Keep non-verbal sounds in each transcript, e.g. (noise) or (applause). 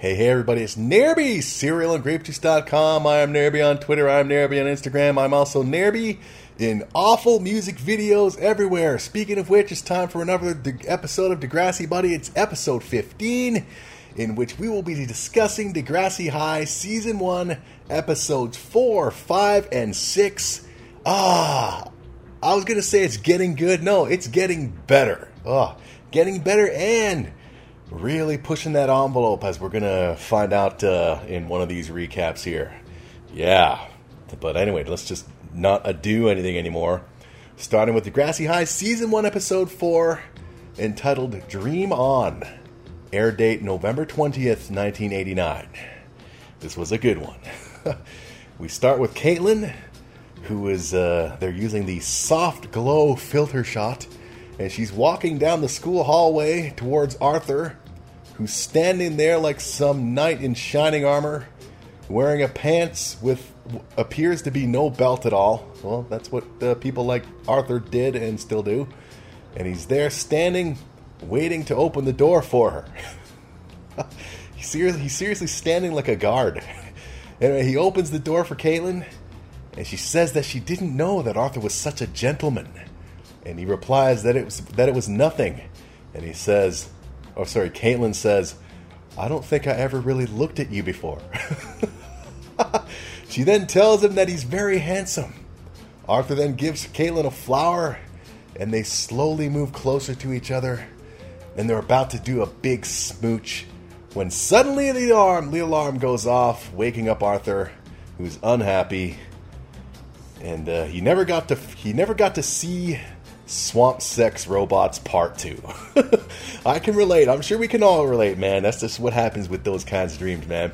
Hey, hey, everybody, it's Nairby, cereal and grapejuice.com. I am Nairby on Twitter. I'm Nairby on Instagram. I'm also Nairby in awful music videos everywhere. Speaking of which, it's time for another de- episode of Degrassi Buddy. It's episode 15, in which we will be discussing Degrassi High Season 1, episodes 4, 5, and 6. Ah, I was going to say it's getting good. No, it's getting better. Ah, getting better and really pushing that envelope as we're gonna find out uh, in one of these recaps here. Yeah, but anyway, let's just not ado anything anymore. Starting with Degrassi High Season 1, Episode 4, entitled Dream On. Air date November 20th, 1989. This was a good one. (laughs) we start with Caitlin, who is, uh, they're using the soft glow filter shot and she's walking down the school hallway towards Arthur, who's standing there like some knight in shining armor, wearing a pants with appears to be no belt at all. Well, that's what uh, people like Arthur did and still do. And he's there standing, waiting to open the door for her. (laughs) he's, seriously, he's seriously standing like a guard. (laughs) Anyway, he opens the door for Caitlin, and she says that she didn't know that Arthur was such a gentleman and he replies that it was that it was nothing. And he says, "Oh, sorry." Caitlin says, "I don't think I ever really looked at you before." (laughs) she then tells him that he's very handsome. Arthur then gives Caitlin a flower, and they slowly move closer to each other. And they're about to do a big smooch when suddenly the alarm the alarm goes off, waking up Arthur, who's unhappy. And uh, he never got to he never got to see Swamp Sex Robots Part 2. (laughs) I can relate. I'm sure we can all relate, man. That's just what happens with those kinds of dreams, man.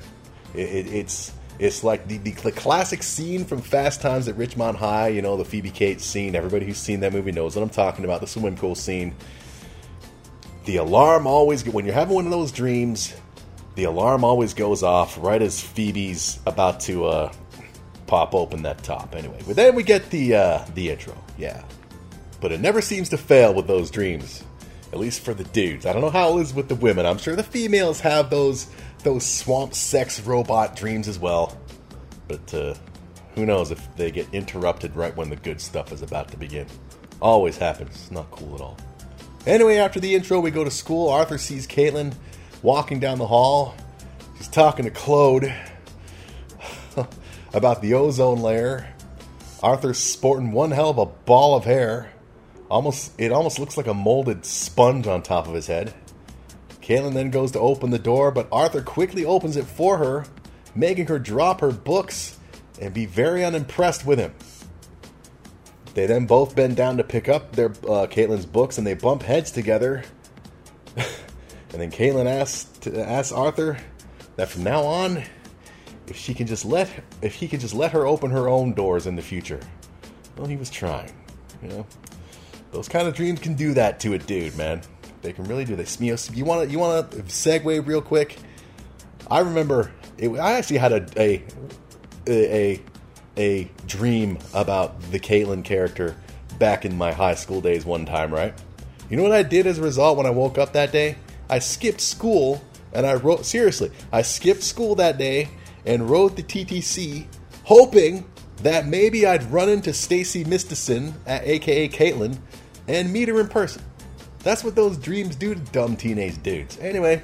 It, it, it's it's like the, the, the, classic scene from Fast Times at Ridgemont High, you know, the Phoebe Cates scene. Everybody who's seen that movie knows what I'm talking about, the swimming pool scene. The alarm always, when you're having one of those dreams, the alarm always goes off right as Phoebe's about to uh, pop open that top. Anyway, but then we get the uh, the intro. Yeah, but it never seems to fail with those dreams. At least for the dudes. I don't know how it is with the women. I'm sure the females have those those swamp sex robot dreams as well. But uh, who knows if they get interrupted right when the good stuff is about to begin. Always happens. It's not cool at all. Anyway, after the intro, we go to school. Arthur sees Caitlin walking down the hall. She's talking to Claude (laughs) about the ozone layer. Arthur's sporting one hell of a ball of hair. Almost, it almost looks like a molded sponge on top of his head. Caitlin then goes to open the door, but Arthur quickly opens it for her, making her drop her books and be very unimpressed with him. They then both bend down to pick up their uh, Caitlin's books, and they bump heads together. (laughs) and then Caitlin asks to, asks Arthur that from now on, if she can just let if he can just let her open her own doors in the future. Well, he was trying, you know. Those kind of dreams can do that to a dude, man. They can really do this. You, you want to you want to segue real quick? I remember it, I actually had a, a a a dream about the Caitlin character back in my high school days one time, right? You know what I did as a result when I woke up that day? I skipped school and I wrote seriously. I skipped school that day and wrote the TTC, hoping that maybe I'd run into Stacie Mistysyn, aka Caitlin, and meet her in person. That's what those dreams do to dumb teenage dudes. Anyway,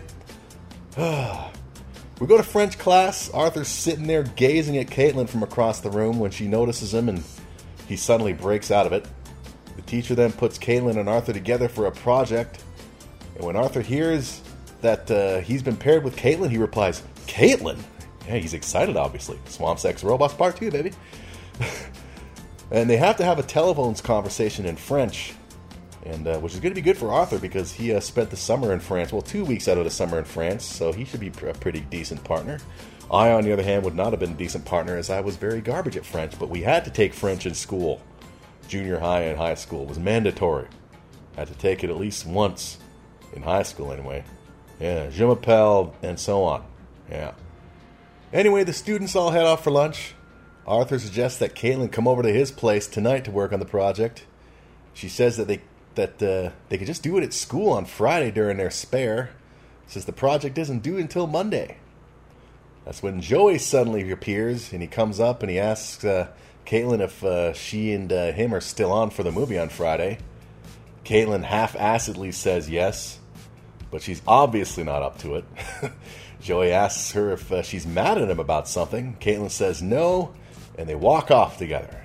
(sighs) we go to French class. Arthur's sitting there gazing at Caitlin from across the room when she notices him and he suddenly breaks out of it. The teacher then puts Caitlin and Arthur together for a project. And when Arthur hears that uh, he's been paired with Caitlin, he replies, Caitlin? Yeah, he's excited, obviously. Swamp Sex Robots Part 2, baby. (laughs) and they have to have a telephones conversation in French and uh, which is going to be good for Arthur because he uh, spent the summer in France. Well, two weeks out of the summer in France, so he should be a pretty decent partner. I, on the other hand, would not have been a decent partner as I was very garbage at French. But we had to take French in school, junior high and high school. It was mandatory. I Had to take it at least once in high school, anyway. Yeah, je m'appelle, and so on. Yeah. Anyway, the students all head off for lunch. Arthur suggests that Caitlin come over to his place tonight to work on the project. She says that they that uh, they could just do it at school on Friday during their spare, since the project isn't due until Monday. That's when Joey suddenly appears and he comes up and he asks uh, Caitlin if uh, she and uh, him are still on for the movie on Friday. Caitlin half acidly says yes, but she's obviously not up to it. (laughs) Joey asks her if uh, she's mad at him about something. Caitlin says no, and they walk off together.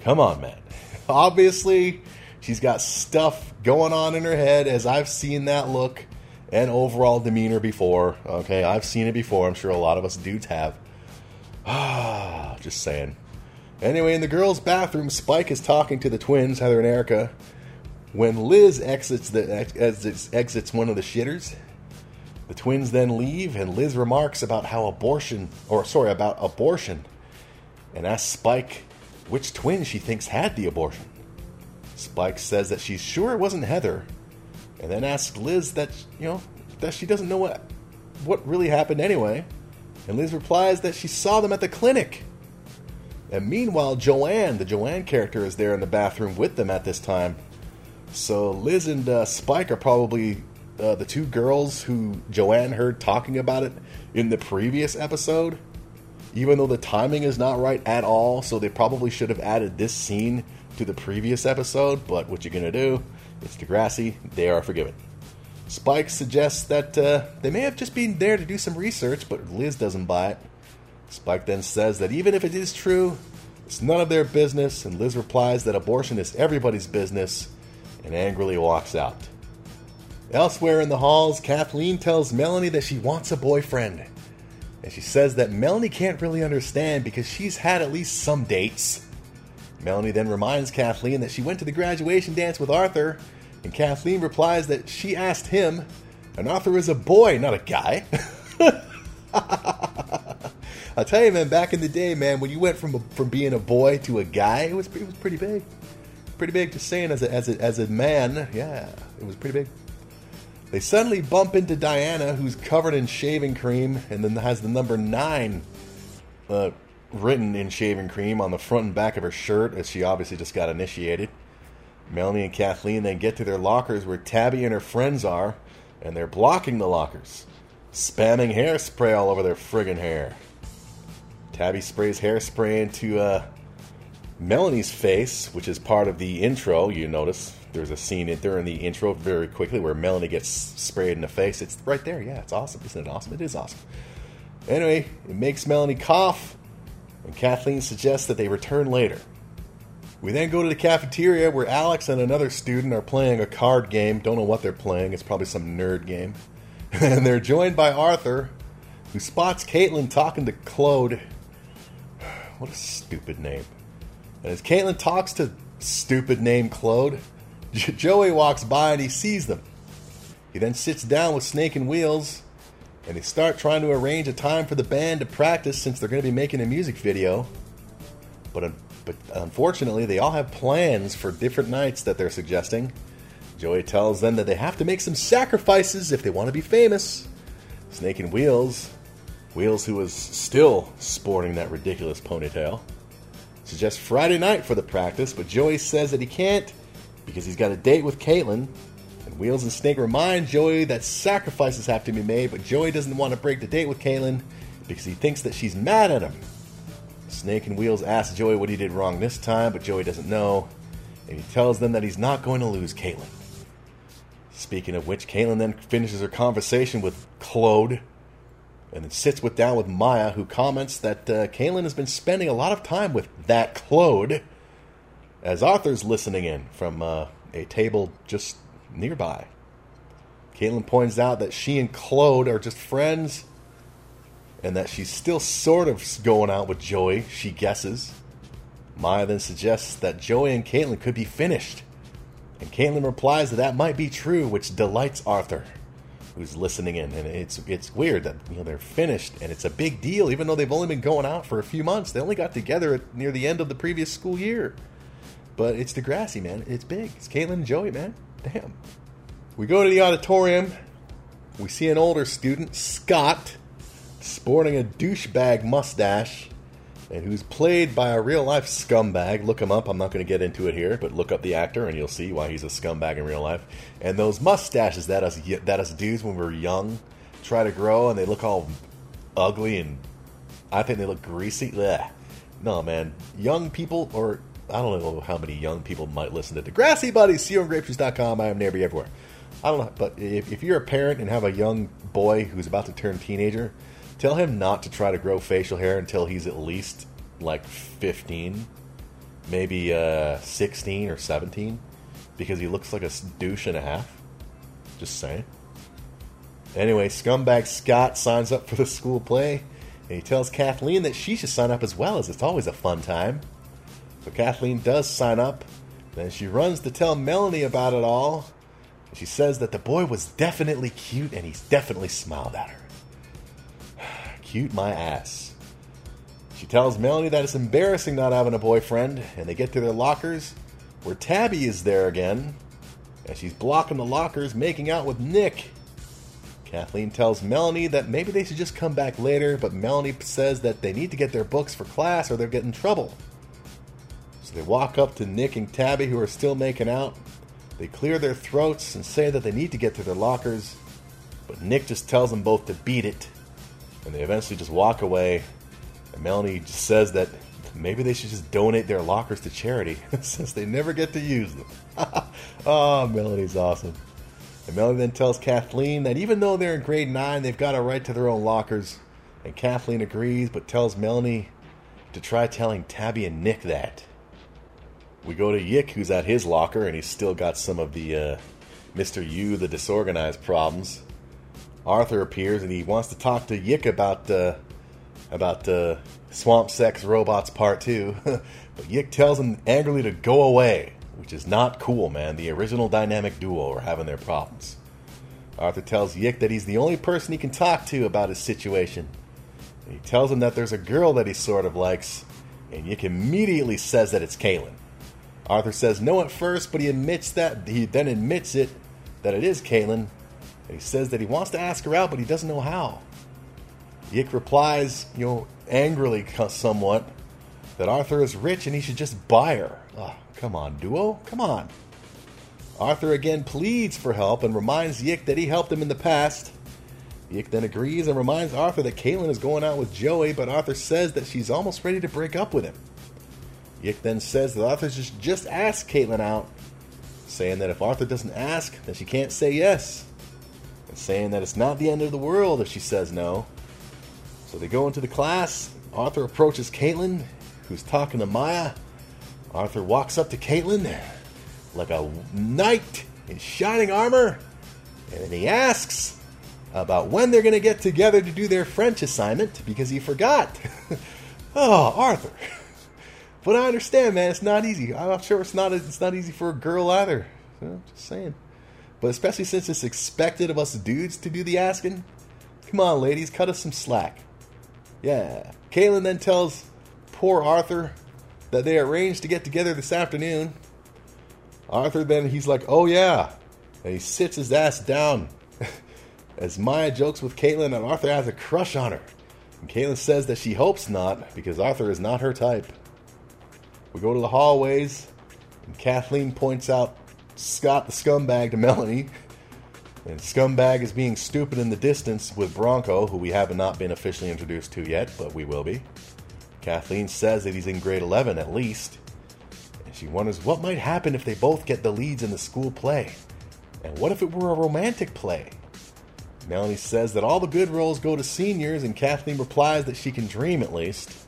Come on, man. (laughs) Obviously, she's got stuff going on in her head as I've seen that look and overall demeanor before. Okay, I've seen it before. I'm sure a lot of us dudes have. Ah, (sighs) just saying. Anyway, in the girls' bathroom, Spike is talking to the twins, Heather and Erica, when Liz exits the exits, exits one of the shitters. The twins then leave, and Liz remarks about how abortion, or sorry, about abortion, and asks Spike which twin she thinks had the abortion. Spike says that she's sure it wasn't Heather, and then asks Liz that you know that she doesn't know what what really happened anyway. And Liz replies that she saw them at the clinic. And meanwhile, Joanne, the Joanne character, is there in the bathroom with them at this time. So Liz and uh, Spike are probably uh, the two girls who Joanne heard talking about it in the previous episode. Even though the timing is not right at all, so they probably should have added this scene to the previous episode. But what you're gonna do? It's Degrassi. They are forgiven. Spike suggests that uh, they may have just been there to do some research, but Liz doesn't buy it. Spike then says that even if it is true, it's none of their business, and Liz replies that abortion is everybody's business and angrily walks out. Elsewhere in the halls, Kathleen tells Melanie that she wants a boyfriend. And she says that Melanie can't really understand because she's had at least some dates. Melanie then reminds Kathleen that she went to the graduation dance with Arthur, and Kathleen replies that she asked him, and Arthur is a boy, not a guy. (laughs) I'll tell you, man, back in the day, man, when you went from from being a boy to a guy, it was it was pretty big, pretty big. Just saying, as a as a as a man, yeah, it was pretty big. They suddenly bump into Diana, who's covered in shaving cream, and then has the number nine uh, written in shaving cream on the front and back of her shirt, as she obviously just got initiated. Melanie and Kathleen then get to their lockers where Tabby and her friends are, and they're blocking the lockers, spamming hairspray all over their friggin' hair. Tabby sprays hairspray into uh, Melanie's face, which is part of the intro. You notice there's a scene during the intro very quickly where Melanie gets sprayed in the face. It's right there. Yeah, it's awesome. Isn't it awesome? It is awesome. Anyway, it makes Melanie cough, and Kathleen suggests that they return later. We then go to the cafeteria where Alex and another student are playing a card game. Don't know what they're playing. It's probably some nerd game. (laughs) and they're joined by Arthur, who spots Caitlin talking to Claude (sighs) what a stupid name. And as Caitlin talks to stupid name Claude, Joey walks by and he sees them. He then sits down with Snake and Wheels, and they start trying to arrange a time for the band to practice since they're going to be making a music video. But, but unfortunately, they all have plans for different nights that they're suggesting. Joey tells them that they have to make some sacrifices if they want to be famous. Snake and Wheels Wheels, who was still sporting that ridiculous ponytail, suggests Friday night for the practice, but Joey says that he can't because he's got a date with Caitlin. Wheels and Snake remind Joey that sacrifices have to be made, but Joey doesn't want to break the date with Caitlin because he thinks that she's mad at him. Snake and Wheels ask Joey what he did wrong this time, but Joey doesn't know, and he tells them that he's not going to lose Caitlin. Speaking of which, Caitlin then finishes her conversation with Claude, and then sits with down with Maya, who comments that uh, Kaylin has been spending a lot of time with that Claude, as Arthur's listening in from uh, a table just nearby. Caitlin points out that she and Claude are just friends, and that she's still sort of going out with Joey. She guesses. Maya then suggests that Joey and Caitlin could be finished, and Caitlin replies that that might be true, which delights Arthur who's listening in, and it's it's weird that you know they're finished, and it's a big deal, even though they've only been going out for a few months. They only got together near the end of the previous school year, but it's Degrassi, man. It's big. It's Caitlin and Joey, man. Damn. We go to the auditorium. We see an older student, Scott, sporting a douchebag mustache and who's played by a real life scumbag. Look him up. I'm not going to get into it here, but look up the actor and you'll see why he's a scumbag in real life. And those mustaches that us that us dudes when we are young try to grow and they look all ugly and I think they look greasy. Blech. No, man. Young people, or I don't know how many young people might listen to Degrassi Buddies. See you on grapesjuice.com. I am Nairby everywhere. I don't know, but if, if you're a parent and have a young boy who's about to turn teenager, tell him not to try to grow facial hair until he's at least like 15, maybe uh, 16 or 17, because he looks like a douche and a half. Just saying. Anyway, scumbag Scott signs up for the school play, and he tells Kathleen that she should sign up as well, as it's always a fun time. So Kathleen does sign up. Then she runs to tell Melanie about it all. She says that the boy was definitely cute and he's definitely smiled at her. (sighs) cute my ass. She tells Melanie that it's embarrassing not having a boyfriend, and they get to their lockers, where Tabby is there again, and she's blocking the lockers, making out with Nick. Kathleen tells Melanie that maybe they should just come back later, but Melanie says that they need to get their books for class or they'll get in trouble. They walk up to Nick and Tabby, who are still making out. They clear their throats and say that they need to get to their lockers, but Nick just tells them both to beat it, and they eventually just walk away. And Melanie just says that maybe they should just donate their lockers to charity (laughs) since they never get to use them. (laughs) oh, Melanie's awesome. And Melanie then tells Kathleen that even though they're in grade 9, they've got a right to their own lockers. And Kathleen agrees, but tells Melanie to try telling Tabby and Nick that. We go to Yick, who's at his locker, and he's still got some of the uh, Mr. U, the disorganized problems. Arthur appears, and he wants to talk to Yick about uh, about uh, Swamp Sex Robots Part 2. (laughs) but Yick tells him angrily to go away which is not cool, man. The original dynamic duo are having their problems. Arthur tells Yick that he's the only person he can talk to about his situation. He tells him that there's a girl that he sort of likes, and Yick immediately says that it's Kaylin. Arthur says no at first, but he admits that he then admits it that it is Kaylin. And he says that he wants to ask her out, but he doesn't know how. Yick replies, you know, angrily somewhat, that Arthur is rich and he should just buy her. Oh, come on, duo, come on. Arthur again pleads for help and reminds Yick that he helped him in the past. Yick then agrees and reminds Arthur that Caitlin is going out with Joey, but Arthur says that she's almost ready to break up with him. Yick then says that Arthur should just asked Caitlin out, saying that if Arthur doesn't ask, then she can't say yes, and saying that it's not the end of the world if she says no. So they go into the class. Arthur approaches Caitlin who's talking to Maya. Arthur walks up to Caitlin like a knight in shining armor, and then he asks about when they're going to get together to do their French assignment because he forgot. (laughs) oh, Arthur. But I understand, man. It's not easy. I'm sure it's not. It's not easy for a girl either. I'm just saying. But especially since it's expected of us dudes to do the asking. Come on, ladies, cut us some slack. Yeah. Kaylin then tells poor Arthur that they arranged to get together this afternoon. Arthur then he's like, "Oh yeah," and he sits his ass down (laughs) as Maya jokes with Caitlin, and Arthur has a crush on her. And Caitlin says that she hopes not because Arthur is not her type. We go to the hallways, and Kathleen points out Scott the scumbag to Melanie. And Scumbag is being stupid in the distance with Bronco, who we have not been officially introduced to yet, but we will be. Kathleen says that he's in grade 11 at least. And she wonders what might happen if they both get the leads in the school play. And what if it were a romantic play? Melanie says that all the good roles go to seniors, and Kathleen replies that she can dream at least.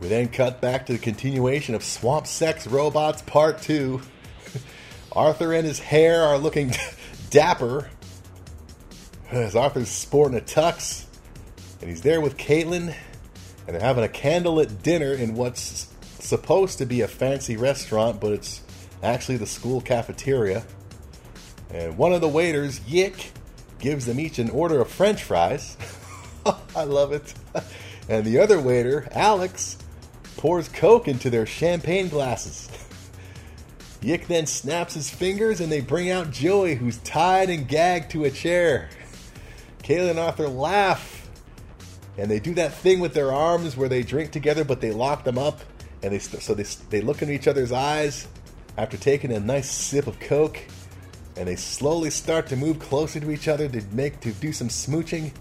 We then cut back to the continuation of Swamp Sex Robots Part 2. (laughs) Arthur and his hair are looking (laughs) dapper as Arthur's sporting a tux, and he's there with Caitlin and they're having a candlelit dinner in what's supposed to be a fancy restaurant, but it's actually the school cafeteria. And one of the waiters, Yick, gives them each an order of french fries. (laughs) I love it. And the other waiter, Alex, pours Coke into their champagne glasses. (laughs) Yick then snaps his fingers and they bring out Joey, who's tied and gagged to a chair. (laughs) Kayla and Arthur laugh and they do that thing with their arms where they drink together, but they lock them up, and they so they they look into each other's eyes after taking a nice sip of Coke, and they slowly start to move closer to each other to make to do some smooching,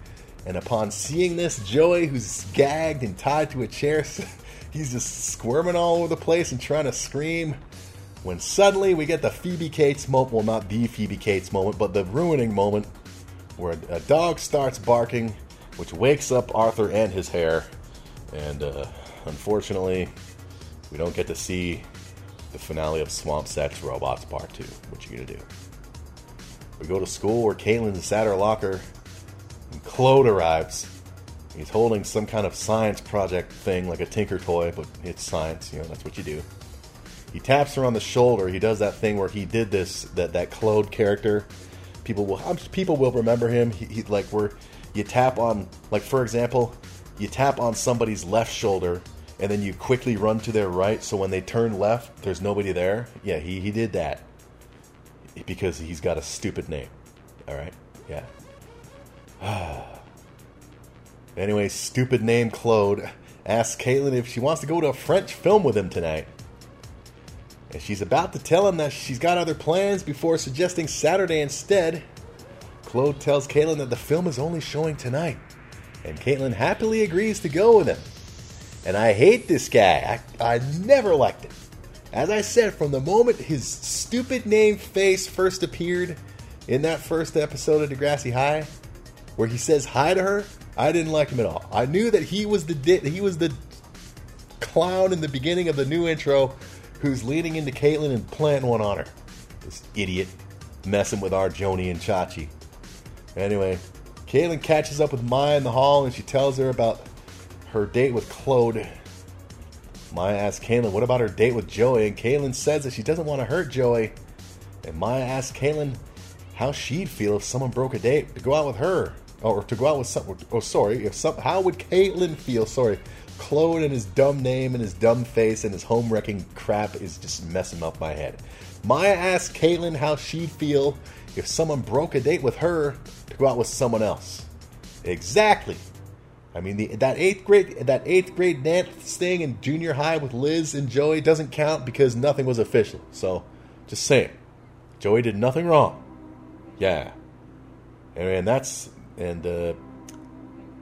And upon seeing this, Joey, who's gagged and tied to a chair, (laughs) he's just squirming all over the place and trying to scream. When suddenly we get the Phoebe Cates moment, well, not the Phoebe Cates moment, but the ruining moment where a, dog starts barking, which wakes up Arthur and his hair. And uh, unfortunately, we don't get to see the finale of Swamp Sex Robots Part 2. What you gonna do? We go to school where Caitlin's at her locker, and Claude arrives. He's holding some kind of science project thing, like a Tinker toy, but it's science. You know, that's what you do. He taps her on the shoulder. He does that thing where he did this that that Claude character. People will people will remember him. He, he like where you tap on like for example, you tap on somebody's left shoulder and then you quickly run to their right so when they turn left there's nobody there yeah he, he did that because he's got a stupid name all right yeah (sighs) ah. Anyway stupid name claude asks caitlin if she wants to go to a french film with him tonight and she's about to tell him that she's got other plans before suggesting saturday instead claude tells caitlin that the film is only showing tonight and caitlin happily agrees to go with him and I hate this guy. I, I never liked him. As I said, from the moment his stupid name face first appeared in that first episode of Degrassi High, where he says hi to her, I didn't like him at all. I knew that he was the he was the clown in the beginning of the new intro who's leaning into Caitlin and planting one on her. This idiot messing with our Joanie and Chachi. Anyway, Caitlin catches up with Maya in the hall and she tells her about her date with Claude. Maya asks Kaylin, what about her date with Joey? And Kaylin says that she doesn't want to hurt Joey. And Maya asks Kaylin how she'd feel if someone broke a date to go out with her. Or to go out with some. Oh, sorry. If some, how would Caitlin feel? Sorry, Claude and his dumb name and his dumb face and his home wrecking crap is just messing up my head. Maya asked Caitlin how she'd feel if someone broke a date with her to go out with someone else. Exactly. I mean, the, that eighth grade that eighth grade dance thing in junior high with Liz and Joey doesn't count because nothing was official. So, just saying, Joey did nothing wrong. Yeah, and that's and uh,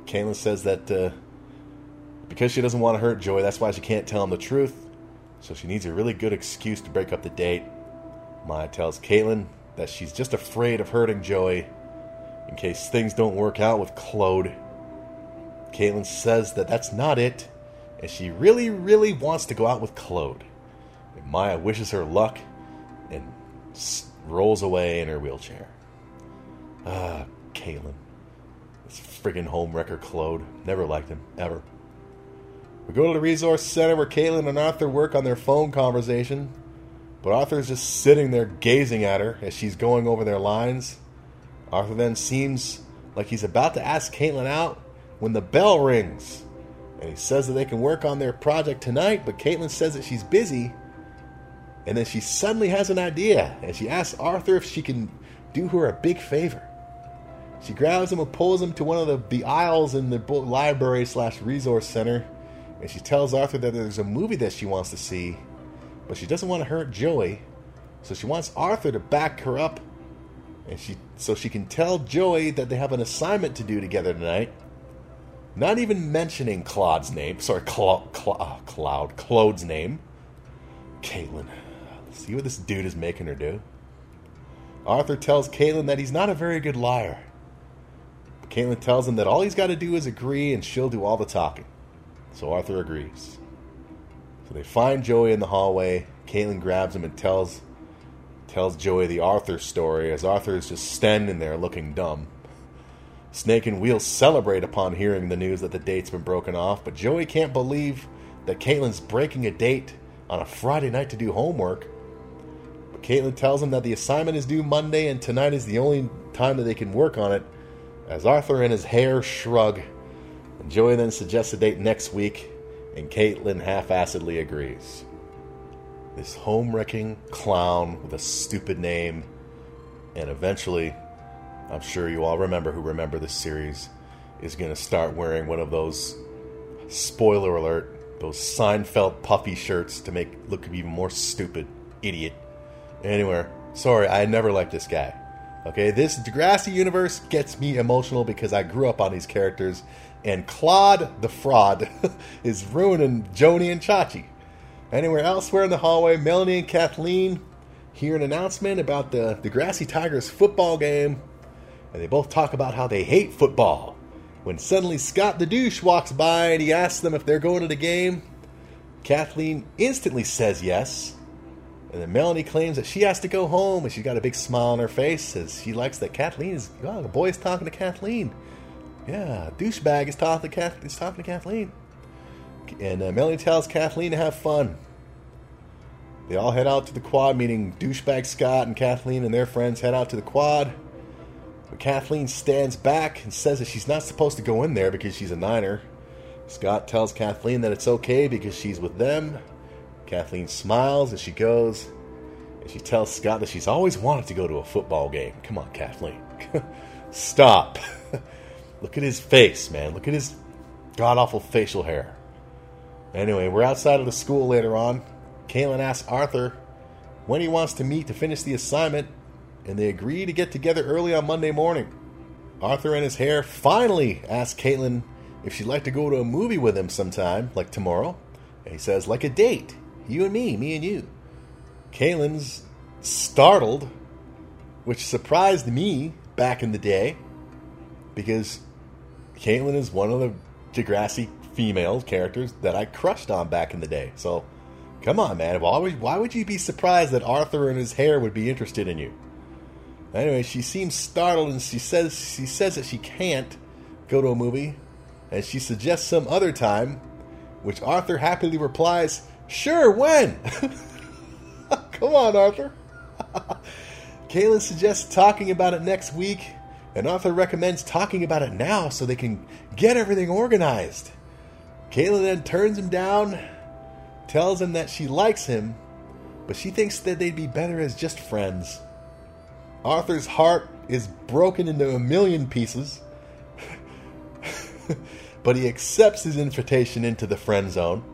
Kaylin says that uh, because she doesn't want to hurt Joey, that's why she can't tell him the truth. So she needs a really good excuse to break up the date. Maya tells Caitlin that she's just afraid of hurting Joey in case things don't work out with Claude. Caitlin says that that's not it, and she really, really wants to go out with Claude. And Maya wishes her luck and rolls away in her wheelchair. Ah, Caitlin. This friggin' homewrecker Claude. Never liked him, ever. We go to the resource center where Caitlin and Arthur work on their phone conversation, but Arthur's just sitting there gazing at her as she's going over their lines. Arthur then seems like he's about to ask Caitlin out when the bell rings. And he says that they can work on their project tonight, but Caitlin says that she's busy. And then she suddenly has an idea, and she asks Arthur if she can do her a big favor. She grabs him and pulls him to one of the, the aisles in the library slash resource center, and she tells Arthur that there's a movie that she wants to see, but she doesn't want to hurt Joey, so she wants Arthur to back her up, and she so she can tell Joey that they have an assignment to do together tonight. Not even mentioning Claude's name. Sorry, Cla- Cla- uh, Cloud. Claude's name. Caitlin. See what this dude is making her do? Arthur tells Caitlin that he's not a very good liar. Caitlin tells him that all he's got to do is agree and she'll do all the talking. So Arthur agrees. So they find Joey in the hallway. Caitlin grabs him and tells tells Joey the Arthur story as Arthur is just standing there looking dumb. Snake and Wheel celebrate upon hearing the news that the date's been broken off, but Joey can't believe that Caitlin's breaking a date on a Friday night to do homework. But Caitlin tells him that the assignment is due Monday and tonight is the only time that they can work on it, as Arthur and his hair shrug. Joey then suggests a date next week, and Caitlin half assedly agrees. This home wrecking clown with a stupid name, and eventually I'm sure you all remember who remember this series is going to start wearing one of those spoiler alert, those Seinfeld puffy shirts to make look even more stupid, idiot. Anyway, sorry, I never liked this guy. Okay, this Degrassi universe gets me emotional because I grew up on these characters, and Claude the fraud (laughs) is ruining Joanie and Chachi. Anywhere elsewhere in the hallway, Melanie and Kathleen hear an announcement about the Degrassi Tigers football game, and they both talk about how they hate football. When suddenly Scott the douche walks by and he asks them if they're going to the game, Kathleen instantly says yes. And then Melanie claims that she has to go home, and she's got a big smile on her face as she likes that Kathleen is. Oh, the boy's talking to Kathleen. Yeah, douchebag is talking to talking to Kathleen. And uh, Melanie tells Kathleen to have fun. They all head out to the quad, meaning douchebag Scott and Kathleen and their friends head out to the quad. But Kathleen stands back and says that she's not supposed to go in there because she's a Niner. Scott tells Kathleen that it's okay because she's with them. Kathleen smiles as she goes, and she tells Scott that she's always wanted to go to a football game. Come on, Kathleen. (laughs) Stop. (laughs) Look at his face, man. Look at his god awful facial hair. Anyway, we're outside of the school later on. Caitlin asks Arthur when he wants to meet to finish the assignment, and they agree to get together early on Monday morning. Arthur and his hair finally ask Caitlin if she'd like to go to a movie with him sometime, like tomorrow. And he says, like a date. You and me, me and you. Caitlin's startled, which surprised me back in the day, because Caitlin is one of the Degrassi female characters that I crushed on back in the day. So, come on, man. Why would, why would you be surprised that Arthur and his hair would be interested in you? Anyway, she seems startled and she says she says that she can't go to a movie and she suggests some other time, which Arthur happily replies, Sure, when? (laughs) Come on, Arthur. (laughs) Kaylin suggests talking about it next week, and Arthur recommends talking about it now so they can get everything organized. Kaylin then turns him down, tells him that she likes him, but she thinks that they'd be better as just friends. Arthur's heart is broken into a million pieces, (laughs) but he accepts his invitation into the friend zone.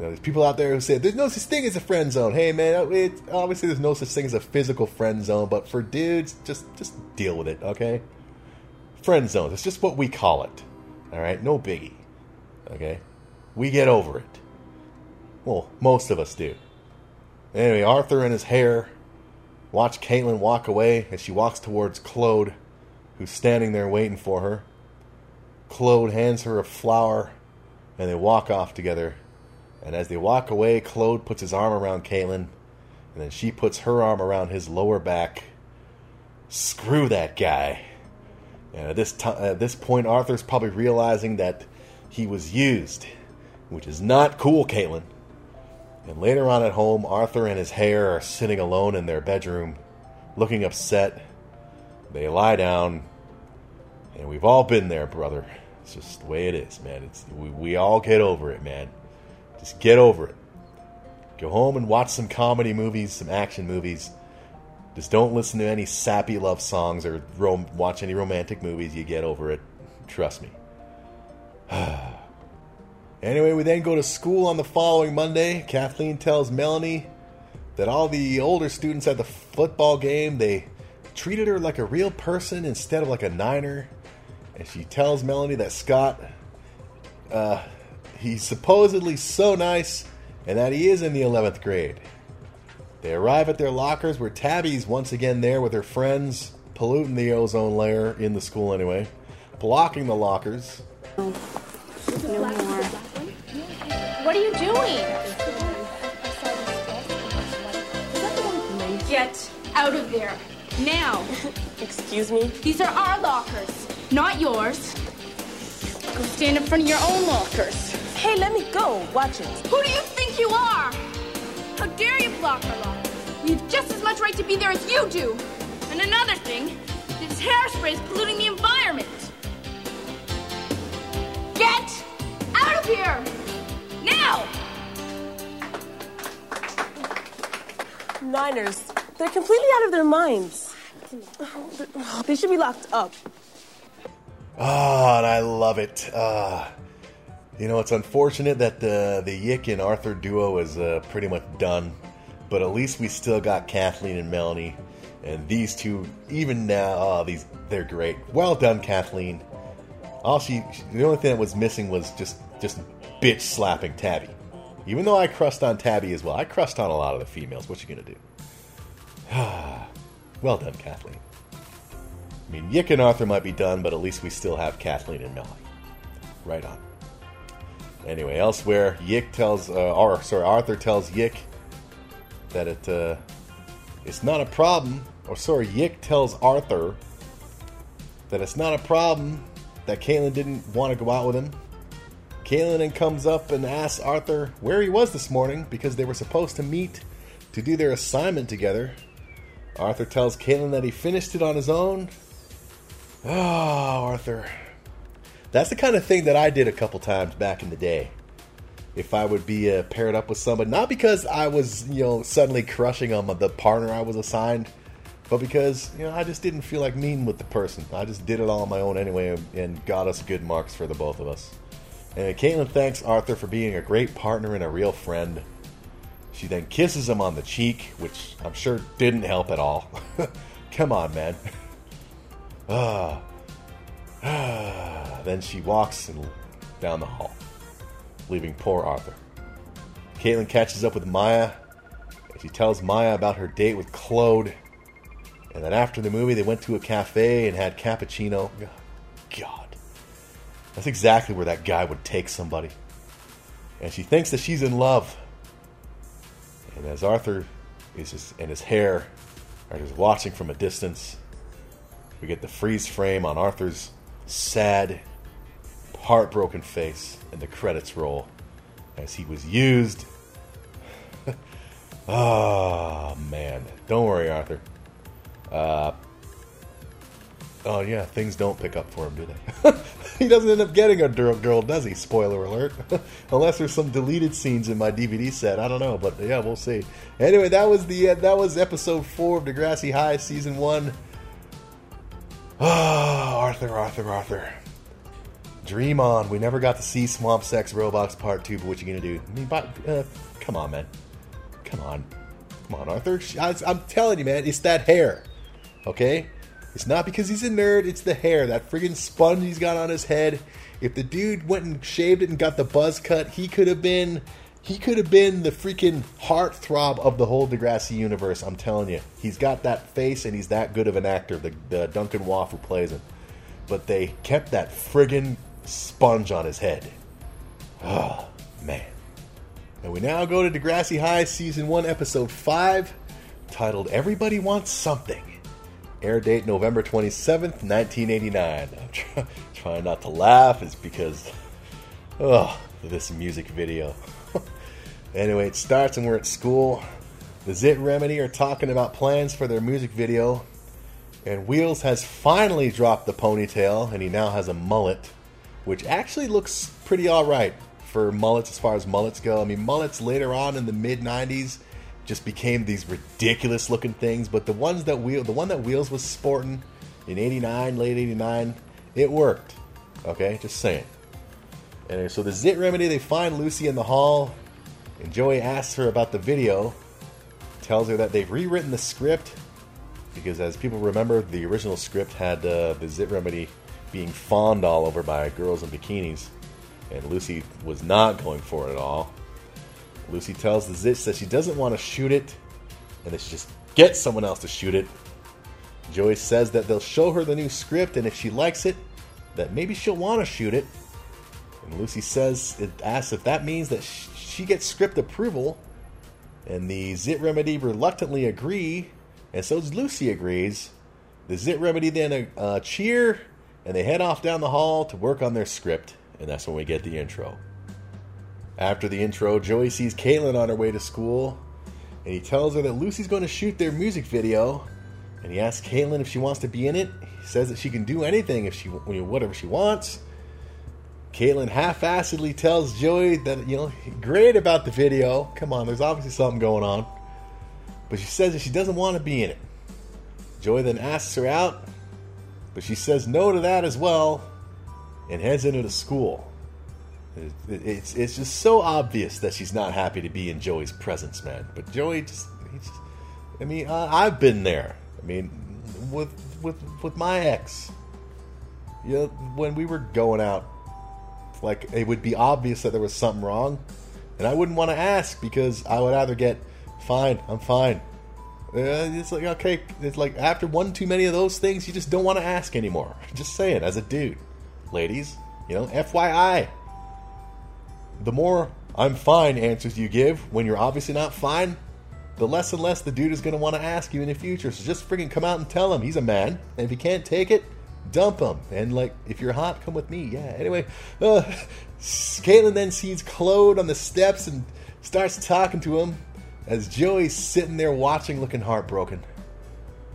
You know, there's people out there who say there's no such thing as a friend zone. Hey man, it, obviously there's no such thing as a physical friend zone, but for dudes, just just deal with it, okay? Friend zone. It's just what we call it. All right, no biggie. Okay, we get over it. Well, most of us do. Anyway, Arthur and his hair watch Caitlin walk away as she walks towards Claude, who's standing there waiting for her. Claude hands her a flower, and they walk off together. And as they walk away, Claude puts his arm around Caitlin, and then she puts her arm around his lower back. Screw that guy. And at this, t- at this point, Arthur's probably realizing that he was used, which is not cool, Caitlin. And later on at home, Arthur and his hair are sitting alone in their bedroom, looking upset. They lie down, and we've all been there, brother. It's just the way it is, man. It's we, we all get over it, man. Just get over it. Go home and watch some comedy movies, some action movies. Just don't listen to any sappy love songs or rom- watch any romantic movies. You get over it. Trust me. (sighs) Anyway, we then go to school on the following Monday. Kathleen tells Melanie that all the older students at the football game, they treated her like a real person instead of like a niner. And she tells Melanie that Scott, uh, he's supposedly so nice and that he is in the 11th grade. They arrive at their lockers where Tabby's once again there with her friends, polluting the ozone layer in the school anyway, blocking the lockers. No more. What are you doing? Get out of there. Now. Excuse me? These are our lockers, not yours. Go stand in front of your own lockers. Hey, let me go. Watch it. Who do you think you are? How dare you block our lockers? We have just as much right to be there as you do. And another thing, this hairspray is polluting the environment. Get out of here! Now! Niners, they're completely out of their minds. They should be locked up. Ah, and I love it. Ah, you know, it's unfortunate that the the Yick and Arthur duo is uh, pretty much done, but at least we still got Kathleen and Melanie, And these two, even now, oh, these they're great. Well done, Kathleen. All she, the only thing that was missing was just just bitch slapping Tabby. Even though I crushed on Tabby as well, I crushed on a lot of the females. What you gonna do? (sighs) well done, Kathleen. I mean, Yick and Arthur might be done, but at least we still have Kathleen and Melly. Right on. Anyway, elsewhere, Yick tells, uh, or sorry, Arthur tells Yick that it uh, it's not a problem. Or sorry, Yick tells Arthur that it's not a problem that Caitlin didn't want to go out with him. Caitlin then comes up and asks Arthur where he was this morning because they were supposed to meet to do their assignment together. Arthur tells Caitlin that he finished it on his own. Oh, Arthur. That's the kind of thing that I did a couple times back in the day. If I would be uh, paired up with somebody, not because I was, you know, suddenly crushing on the partner I was assigned, but because, you know, I just didn't feel like meeting with the person. I just did it all on my own anyway and, got us good marks for the both of us. And Caitlin thanks Arthur for being a great partner and a real friend. She then kisses him on the cheek, which I'm sure didn't help at all. (laughs) Come on, man. (laughs) Ah. (sighs) then she walks down the hall, leaving poor Arthur. Caitlin catches up with Maya, and she tells Maya about her date with Claude. And then after the movie, they went to a cafe and had cappuccino. God. That's exactly where that guy would take somebody. And she thinks that she's in love. And as Arthur is just, and his hair are just watching from a distance, we get the freeze frame on Arthur's sad, heartbroken face, and the credits roll as he was used. oh, (laughs) man. Don't worry, Arthur. Uh, oh, yeah, things don't pick up for him, do they? (laughs) he doesn't end up getting a girl, does he? Spoiler alert. (laughs) Unless there's some deleted scenes in my DVD set. I don't know, but yeah, we'll see. Anyway, that was the uh, that was episode four of Degrassi High, season one. Ah, Arthur, Arthur, Arthur. Dream on. We never got to see Swamp Sex Robots Part 2, but what you gonna do? I mean, but, uh, come on, man. Come on. Come on, Arthur. I, I'm telling you, man, it's that hair. Okay? It's not because he's a nerd, it's the hair. That friggin' sponge he's got on his head. If the dude went and shaved it and got the buzz cut, he could have been he could have been the freaking heartthrob of the whole Degrassi universe. I'm telling you, he's got that face and he's that good of an actor. The, the Duncan Waugh who plays him, but they kept that friggin' sponge on his head. Oh man! And we now go to Degrassi High season one, episode five, titled "Everybody Wants Something." Air date November 27th, 1989. I'm try- trying not to laugh, is because, oh, this music video. Anyway, it starts and we're at school. The Zit Remedy are talking about plans for their music video, and Wheels has finally dropped the ponytail, and he now has a mullet, which actually looks pretty alright for mullets as far as mullets go. I mean, mullets later on in the mid 90s just became these ridiculous looking things, but the ones that Wheel, the one that Wheels was sporting in 89, late 89, it worked. Okay, just saying. And so the Zit Remedy, they find Lucy in the hall, and Joey asks her about the video, tells her that they've rewritten the script because, as people remember, the original script had uh, the Zit Remedy being fawned all over by girls in bikinis, and Lucy was not going for it at all. Lucy tells the Zits that she doesn't want to shoot it, and that she just gets someone else to shoot it. Joey says that they'll show her the new script, and if she likes it, that maybe she'll want to shoot it. And Lucy says, it asks if that means that she gets script approval, and the Zit Remedy reluctantly agree, and so Lucy agrees. The Zit Remedy then uh, cheer, and they head off down the hall to work on their script, and that's when we get the intro. After the intro, Joey sees Caitlin on her way to school, and he tells her that Lucy's going to shoot their music video, and he asks Caitlin if she wants to be in it. He says that she can do anything if she, whatever she wants. Caitlin half-assedly tells Joey that, you know, great about the video. Come on, there's obviously something going on. But she says that she doesn't want to be in it. Joey then asks her out, but she says no to that as well and heads into the school. It's, it's just so obvious that she's not happy to be in Joey's presence, man. But Joey just, just I mean, uh, I've been there. I mean, with with with my ex, you know, when we were going out, like it would be obvious that there was something wrong, and I wouldn't want to ask because I would either get fine, I'm fine. Uh, it's like okay, it's like after one too many of those things, you just don't want to ask anymore. (laughs) Just saying, as a dude, ladies, you know, FYI. The more I'm fine answers you give when you're obviously not fine, the less and less the dude is going to want to ask you in the future. So just freaking come out and tell him he's a man, and if he can't take it, dump them. And like, if you're hot, come with me. Yeah. Anyway, uh, (laughs) Caitlin then sees Claude on the steps and starts talking to him as Joey's sitting there watching, looking heartbroken.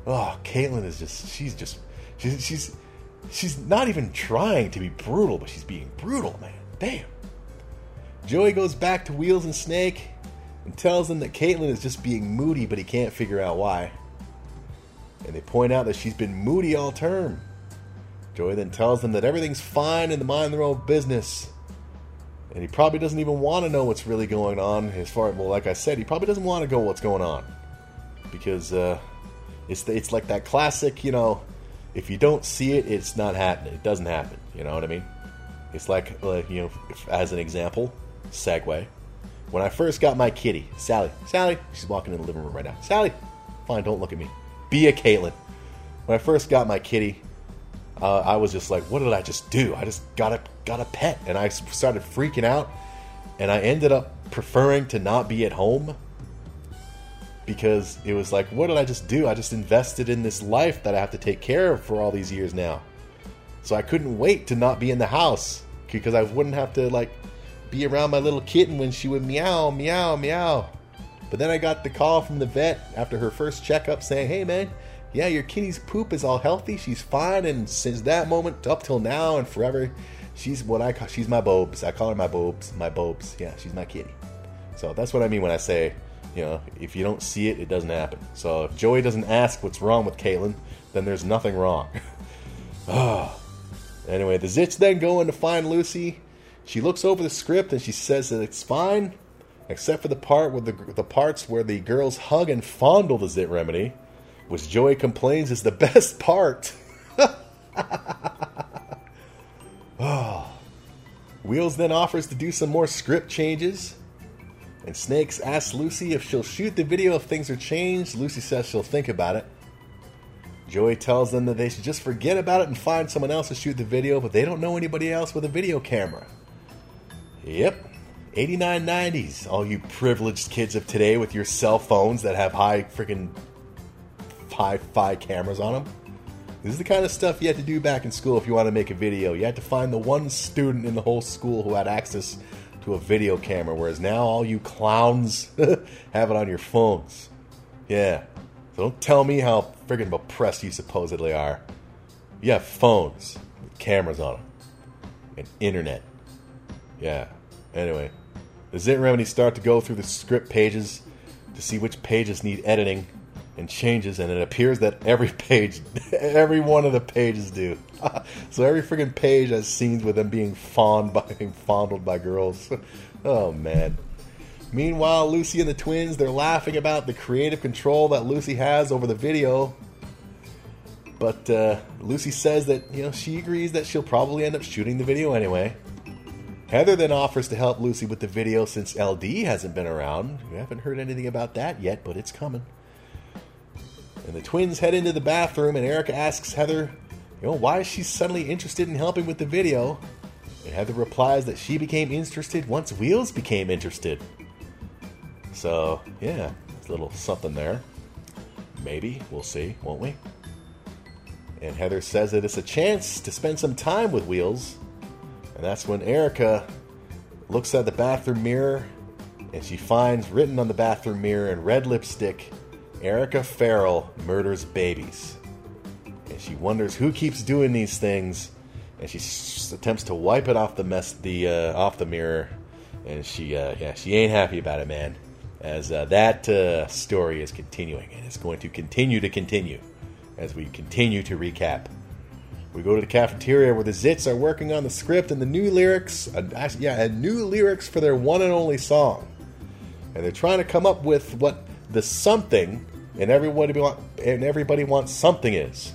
Oh, Caitlin is just, she's just, she's, she's, she's not even trying to be brutal, but she's being brutal, man. Damn. Joey goes back to Wheels and Snake and tells them that Caitlin is just being moody, but he can't figure out why. And they point out that she's been moody all term. Joey then tells them that everything's fine and to mind their own business. And he probably doesn't even want to know what's really going on. As far well, like I said, he probably doesn't want to go what's going on because uh, it's it's like that classic, you know, if you don't see it, it's not happening. It doesn't happen. You know what I mean? It's like, like you know, if, as an example, segue. When I first got my kitty, Sally, Sally, she's walking in the living room right now. Sally, fine, don't look at me. Be a Caitlin. When I first got my kitty, uh, I was just like, what did I just do? I just got a got a pet, and I started freaking out, and I ended up preferring to not be at home because it was like, what did I just do? I just invested in this life that I have to take care of for all these years now. So I couldn't wait to not be in the house because I wouldn't have to like be around my little kitten when she would meow, meow, meow. But then I got the call from the vet after her first checkup saying, hey man, yeah, your kitty's poop is all healthy. She's fine. And since that moment up till now and forever, she's what I call, she's my bobes. I call her my bobes, my bobes. Yeah, she's my kitty. So that's what I mean when I say, you know, if you don't see it, it doesn't happen. So if Joey doesn't ask what's wrong with Caitlin, then there's nothing wrong. oh. (sighs) Anyway, the Zits then go in to find Lucy. She looks over the script and she says that it's fine, except for the part where the the parts where the girls hug and fondle the Zit remedy, which Joey complains is the best part. oh. (laughs) Wheels then offers to do some more script changes. And Snakes asks Lucy if she'll shoot the video if things are changed. Lucy says she'll think about it. Joey tells them that they should just forget about it and find someone else to shoot the video, but they don't know anybody else with a video camera. Yep, 8990s, all you privileged kids of today with your cell phones that have high freaking hi-fi cameras on them. This is the kind of stuff you had to do back in school if you want to make a video. You had to find the one student in the whole school who had access to a video camera, whereas now all you clowns (laughs) have it on your phones. Yeah. So don't tell me how friggin' oppressed you supposedly are. You have phones with cameras on them and internet. Yeah. Anyway, the Zit Remedy start to go through the script pages to see which pages need editing and changes, and it appears that every (laughs) page, (laughs) every one of the pages do. (laughs) so every friggin' page has scenes with them being fond by being fondled by girls. oh man. Meanwhile, Lucy and the twins, they're laughing about the creative control that Lucy has over the video. But uh, Lucy says that, you know, she agrees that she'll probably end up shooting the video anyway. Heather then offers to help Lucy with the video since LD hasn't been around. We haven't heard anything about that yet, but it's coming. And the twins head into the bathroom, and Erica asks Heather, you know, why is she suddenly interested in helping with the video? And Heather replies that she became interested once Wheels became interested. So, yeah, a little something there. Maybe. We'll see, won't we? And Heather says that it's a chance to spend some time with Wheels. And that's when Erica looks at the bathroom mirror and she finds written on the bathroom mirror in red lipstick Erica Farrell murders babies. And she wonders who keeps doing these things. And she s- attempts to wipe it off the mess, the uh, off the mirror, and she, uh, yeah, she ain't happy about it, man. As uh, that uh, story is continuing, and it's going to continue to continue as we continue to recap. We go to the cafeteria where the Zits are working on the script and the new lyrics, uh, yeah, and new lyrics for their one and only song. And they're trying to come up with what the something and everybody want, and everybody wants something is.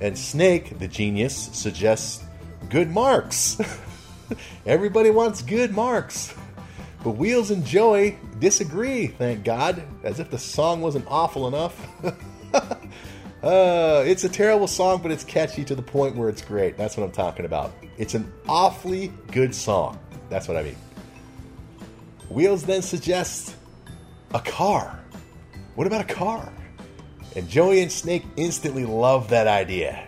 And Snake, the genius, suggests good marks. (laughs) everybody wants good marks. But Wheels and Joey disagree, thank God, as if the song wasn't awful enough. (laughs) uh, it's a terrible song, but it's catchy to the point where it's great. That's what I'm talking about. It's an awfully good song. That's what I mean. Wheels then suggests a car. What about a car? And Joey and Snake instantly love that idea.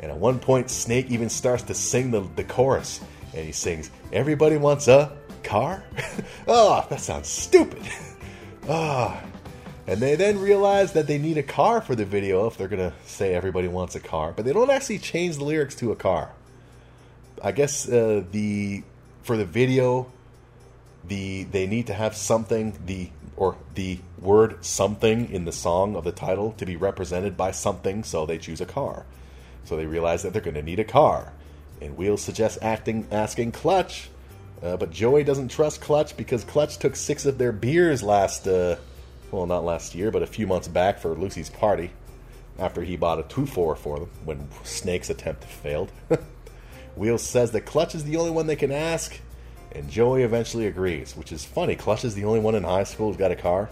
And at one point, Snake even starts to sing the, the chorus. And he sings, Everybody wants a car? oh, (laughs) that sounds stupid. (laughs) Ah. oh. And they then realize that they need a car for the video if they're going to say everybody wants a car. But they don't actually change the lyrics to a car. I guess uh, the for the video, the they need to have something the or the word something in the song of the title to be represented by something, so they choose a car. So they realize that they're going to need a car. And Wheels suggests acting asking Clutch, uh, but Joey doesn't trust Clutch because Clutch took six of their beers last, uh, well, not last year, but a few months back for Lucy's party after he bought a 2 4 for them when Snake's attempt failed. (laughs) Wheels says that Clutch is the only one they can ask, and Joey eventually agrees, which is funny. Clutch is the only one in high school who's got a car,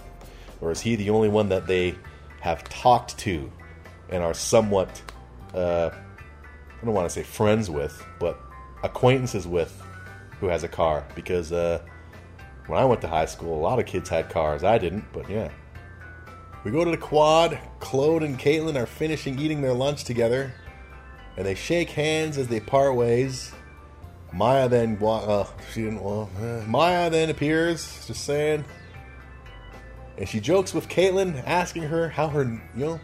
or is he the only one that they have talked to and are somewhat, uh, I don't want to say friends with, but acquaintances with who has a car? Because uh, when I went to high school, a lot of kids had cars. I didn't, but yeah. We go to the quad. Claude and Caitlin are finishing eating their lunch together, and they shake hands as they part ways. Maya then, uh, she didn't. Well, uh, Maya then appears, just saying, and she jokes with Caitlin, asking her how her, you know,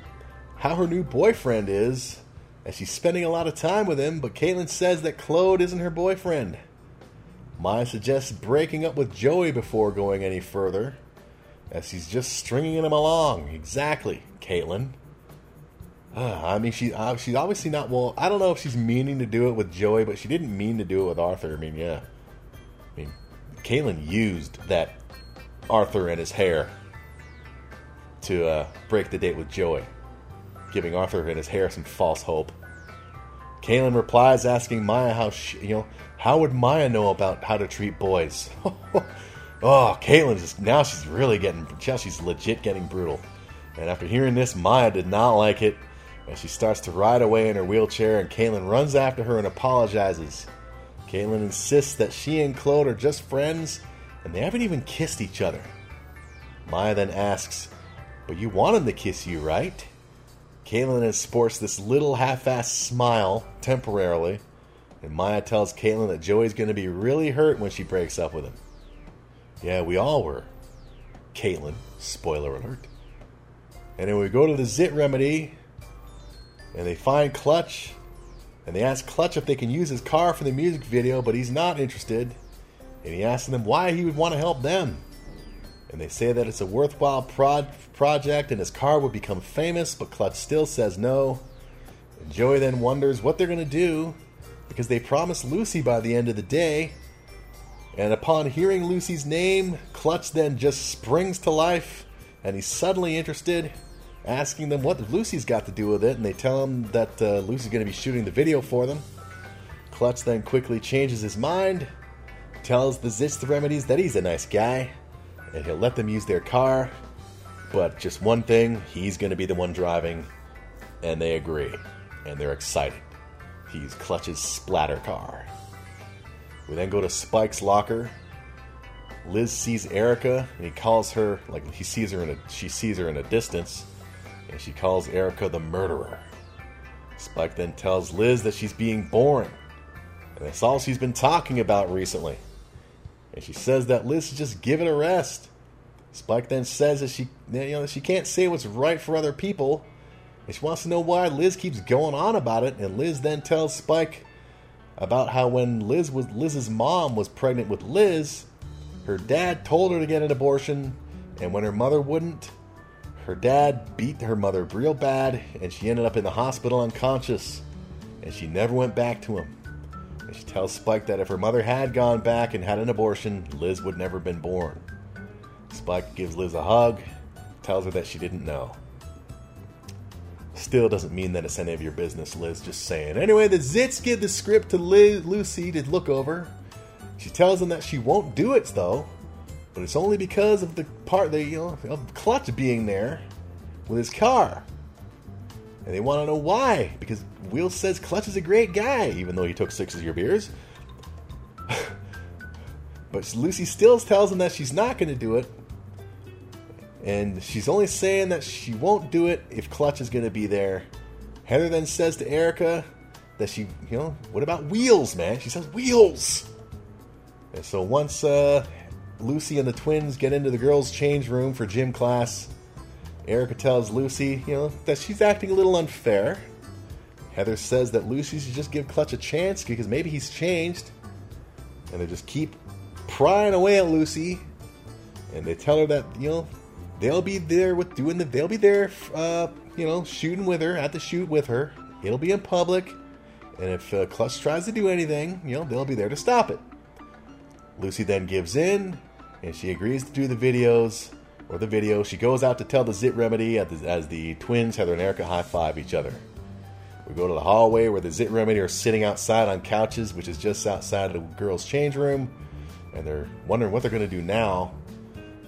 how her new boyfriend is, and she's spending a lot of time with him. But Caitlin says that Claude isn't her boyfriend. Maya suggests breaking up with Joey before going any further, as she's just stringing him along. Exactly, Caitlin. Uh, I mean, she uh, she's obviously not. Well, I don't know if she's meaning to do it with Joey, but she didn't mean to do it with Arthur. I mean, yeah. I mean, Caitlin used that Arthur and his hair to uh, break the date with Joey, giving Arthur and his hair some false hope. Caitlin replies, asking Maya how she, you know, how would Maya know about how to treat boys? (laughs) oh, Caitlin just now she's really getting, she's legit getting brutal. And after hearing this, Maya did not like it, and she starts to ride away in her wheelchair. And Caitlin runs after her and apologizes. Caitlin insists that she and Claude are just friends, and they haven't even kissed each other. Maya then asks, "But you want him to kiss you, right?" Caitlin sports this little half-assed smile temporarily and Maya tells Caitlin that Joey's going to be really hurt when she breaks up with him. Yeah, we all were. Caitlin, spoiler alert. And then we go to the Zit remedy, and they find Clutch, and they ask Clutch if they can use his car for the music video, but he's not interested. And he asks them why he would want to help them. And they say that it's a worthwhile project and his car would become famous, but Clutch still says no. And Joey then wonders what they're going to do because they promised Lucy by the end of the day. And upon hearing Lucy's name, Clutch then just springs to life and he's suddenly interested, asking them what Lucy's got to do with it. And they tell him that uh, Lucy's going to be shooting the video for them. Clutch then quickly changes his mind, tells the Zits the Remedies that he's a nice guy and he'll let them use their car. But just one thing, he's going to be the one driving. And they agree. And they're excited. He's Clutch's splatter car. We then go to Spike's locker. Liz sees Erica and he calls her like he sees her in a she sees her in a distance and she calls Erica the murderer. Spike then tells Liz that she's being born. And that's all she's been talking about recently. And she says that Liz should just give it a rest. Spike then says that she you know she can't say what's right for other people and she wants to know why Liz keeps going on about it. And Liz then tells Spike about how when Liz was Liz's mom was pregnant with Liz, her dad told her to get an abortion, and when her mother wouldn't, her dad beat her mother real bad, and she ended up in the hospital unconscious, and she never went back to him. And she tells Spike that if her mother had gone back and had an abortion, Liz would never have been born. Spike gives Liz a hug, tells her that she didn't know. still doesn't mean that it's any of your business, Liz. Just saying. Anyway, the Zits give the script to Liz, Lucy to look over. She tells them that she won't do it, though, but it's only because of the part that you know of Clutch being there with his car. And they want to know why, because Will says Clutch is a great guy, even though he took six of your beers. (laughs) but Lucy still tells him that she's not going to do it, and she's only saying that she won't do it if Clutch is going to be there. Heather then says to Erica that she, you know, what about wheels, man? She says wheels. And so once uh, Lucy and the twins get into the girls' change room for gym class, Erica tells Lucy, you know, that she's acting a little unfair. Heather says that Lucy should just give Clutch a chance because maybe he's changed. And they just keep prying away at Lucy. And they tell her that, you know, they'll be there with doing the they'll be there uh, you know shooting with her at the shoot with her it'll be in public and if uh, clutch tries to do anything you know they'll be there to stop it lucy then gives in and she agrees to do the videos or the video. She goes out to tell the zit remedy as the, as the twins heather and erica high five each other. We go to the hallway where the zit remedy are sitting outside on couches which is just outside of the girls change room and they're wondering what they're going to do now.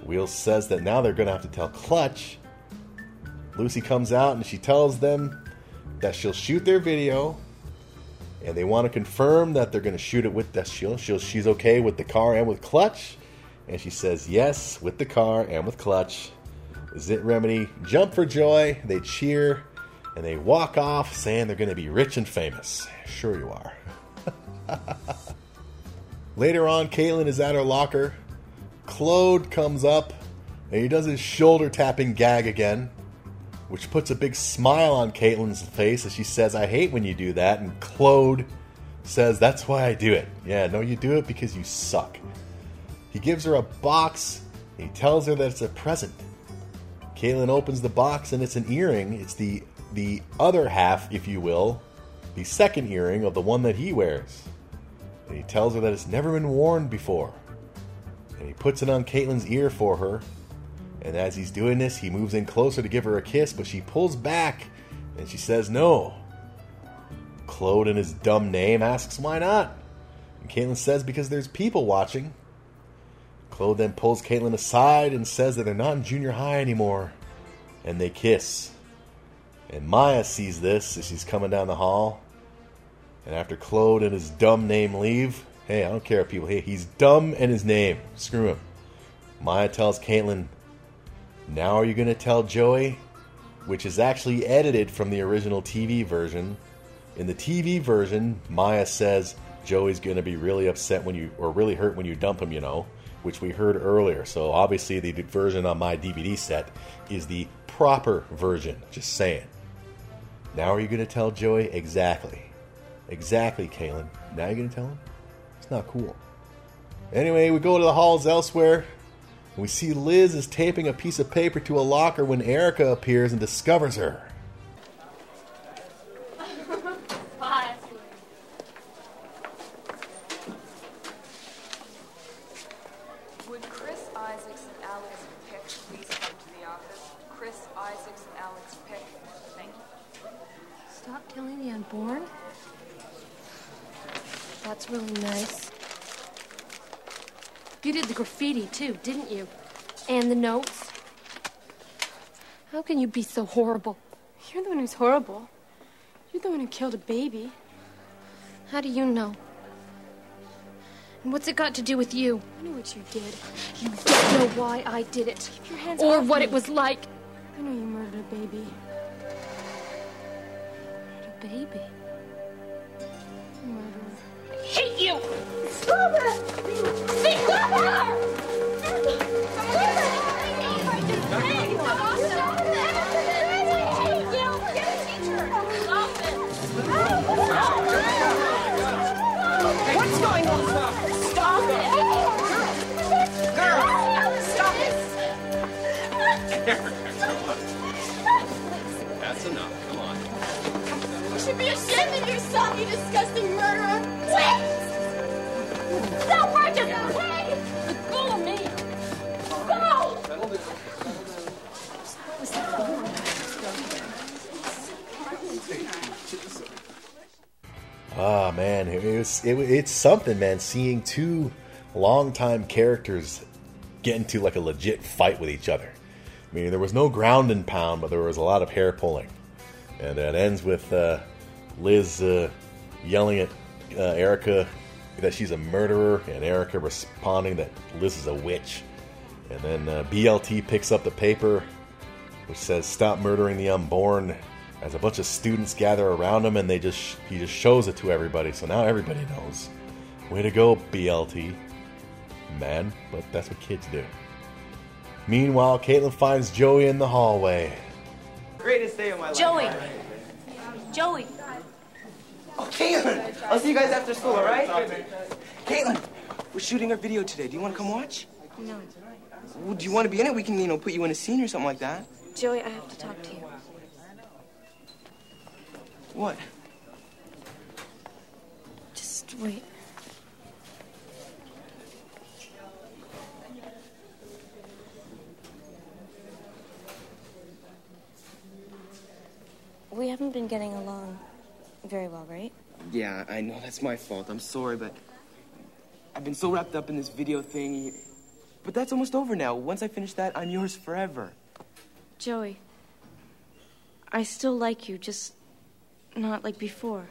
Wheels says that now they're going to have to tell Clutch. Lucy comes out and she tells them that she'll shoot their video, and they want to confirm that they're going to shoot it with that she'll, she'll she's okay with the car and with Clutch, and she says yes with the car and with Clutch. Zit Remedy jump for joy, they cheer, and they walk off saying they're going to be rich and famous. Sure you are. (laughs) Later on, Caitlin is at her locker Claude comes up and he does his shoulder tapping gag again, which puts a big smile on Caitlin's face as she says, I hate when you do that. And Claude says, That's why I do it. Yeah, no, you do it because you suck. He gives her a box. He tells her that it's a present. Caitlin opens the box and it's an earring. It's the the other half, if you will, the second earring of the one that he wears. And he tells her that it's never been worn before and he puts it on Caitlin's ear for her. And as he's doing this, he moves in closer to give her a kiss, but she pulls back and she says no. Claude, in his dumb name, asks why not. And Caitlin says because there's people watching. Claude then pulls Caitlin aside and says that they're not in junior high anymore. And they kiss. And Maya sees this as she's coming down the hall. And after Claude and his dumb name leave, Hey, I don't care if people. Hey, he's dumb and his name. Screw him. Maya tells Caitlin, "Now are you going to tell Joey?" Which is actually edited from the original TV version. In the TV version, Maya says Joey's going to be really upset when you, or really hurt when you dump him. You know, which we heard earlier. So obviously, the version on my DVD set is the proper version. Just saying. Now are you going to tell Joey exactly? Exactly, Caitlin. Now you're going to tell him? It's not cool. Anyway, we go to the halls elsewhere. We see Liz is taping a piece of paper to a locker when Erica appears and discovers her. Would Chris Isaacs and Alex Pick please come to the office? Chris Isaacs and Alex Pick. Thank you. Stop unborn? That's really nice. You did the graffiti too, didn't you? And the notes? How can you be so horrible? You're the one who's horrible. You're the one who killed a baby. How do you know? And what's it got to do with you? I know what you did. You don't know why I did it. Keep your hands or what me. it was like. I know you murdered a baby. A baby. Murderer. hate you! Stop it! Stop it! What's going on? Stop it! Girl! Stop it! (laughs) That's enough be ashamed of yourself, you disgusting murderer! Quit! Stop working, okay? Let go of me! Go! Ah oh, man, it was, it, it's something, man. Seeing two longtime characters get into like a legit fight with each other. I mean, there was no ground and pound, but there was a lot of hair pulling, and that ends with uh, Liz uh, yelling at uh, Erica that she's a murderer, and Erica responding that Liz is a witch. And then uh, BLT picks up the paper, which says "Stop murdering the unborn." As a bunch of students gather around him, and they just he just shows it to everybody. So now everybody knows. Way to go, BLT, man. But that's what kids do. Meanwhile, Caitlin finds Joey in the hallway. Greatest day of my life. Joey. Joey. Oh, Caitlin! I'll see you guys after school, all right? Caitlin, we're shooting our video today. Do you want to come watch? No. Well, do you want to be in it? We can, you know, put you in a scene or something like that. Joey, I have to talk to you. What? Just wait. We haven't been getting along very well, right? Yeah, I know that's my fault. I'm sorry, but I've been so wrapped up in this video thing. But that's almost over now. Once I finish that, I'm yours forever. Joey, I still like you, just not like before.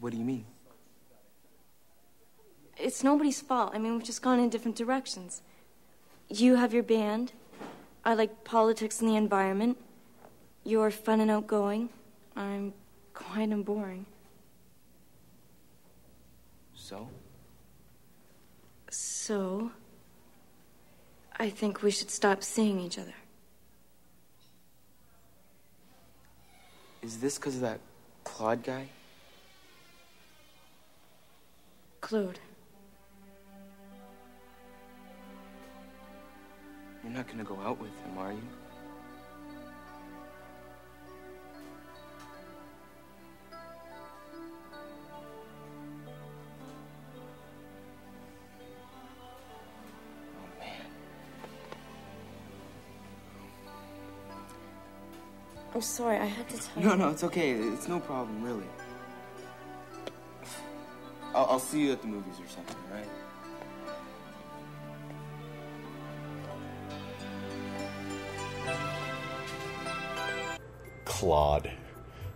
What do you mean? It's nobody's fault. I mean, we've just gone in different directions. You have your band. I like politics and the environment. You're fun and outgoing. I'm quiet and boring. So? So, I think we should stop seeing each other. Is this because of that Claude guy? Claude, You're not gonna go out with him, are you? I'm sorry, I had to tell No, you. no, no, it's okay. It's no problem, really. I'll, I'll see you at the movies or something, right? Claude.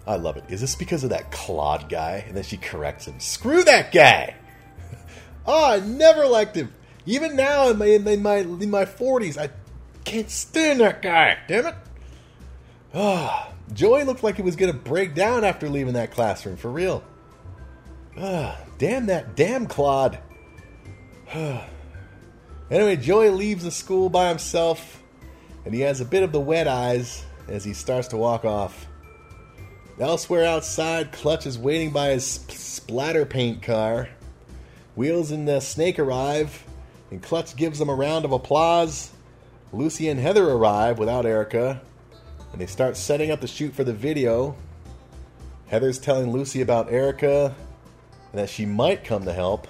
I love it. Is this because of that Claude guy? And then she corrects him. Screw that guy! oh, (laughs) I never liked him. Even now in my in my in my forties, I can't stand that guy. Damn it! Ah, Joey looked like he was gonna break down after leaving that classroom for real. Ah, damn that damn Claude. anyway, Joey leaves the school by himself, and he has a bit of the wet eyes as he starts to walk off. Elsewhere outside, Clutch is waiting by his sp- splatter paint car. Wheels and the Snake arrive, and Clutch gives them a round of applause. Lucy and Heather arrive without Erica, and they start setting up the shoot for the video. Heather's telling Lucy about Erica and that she might come to help.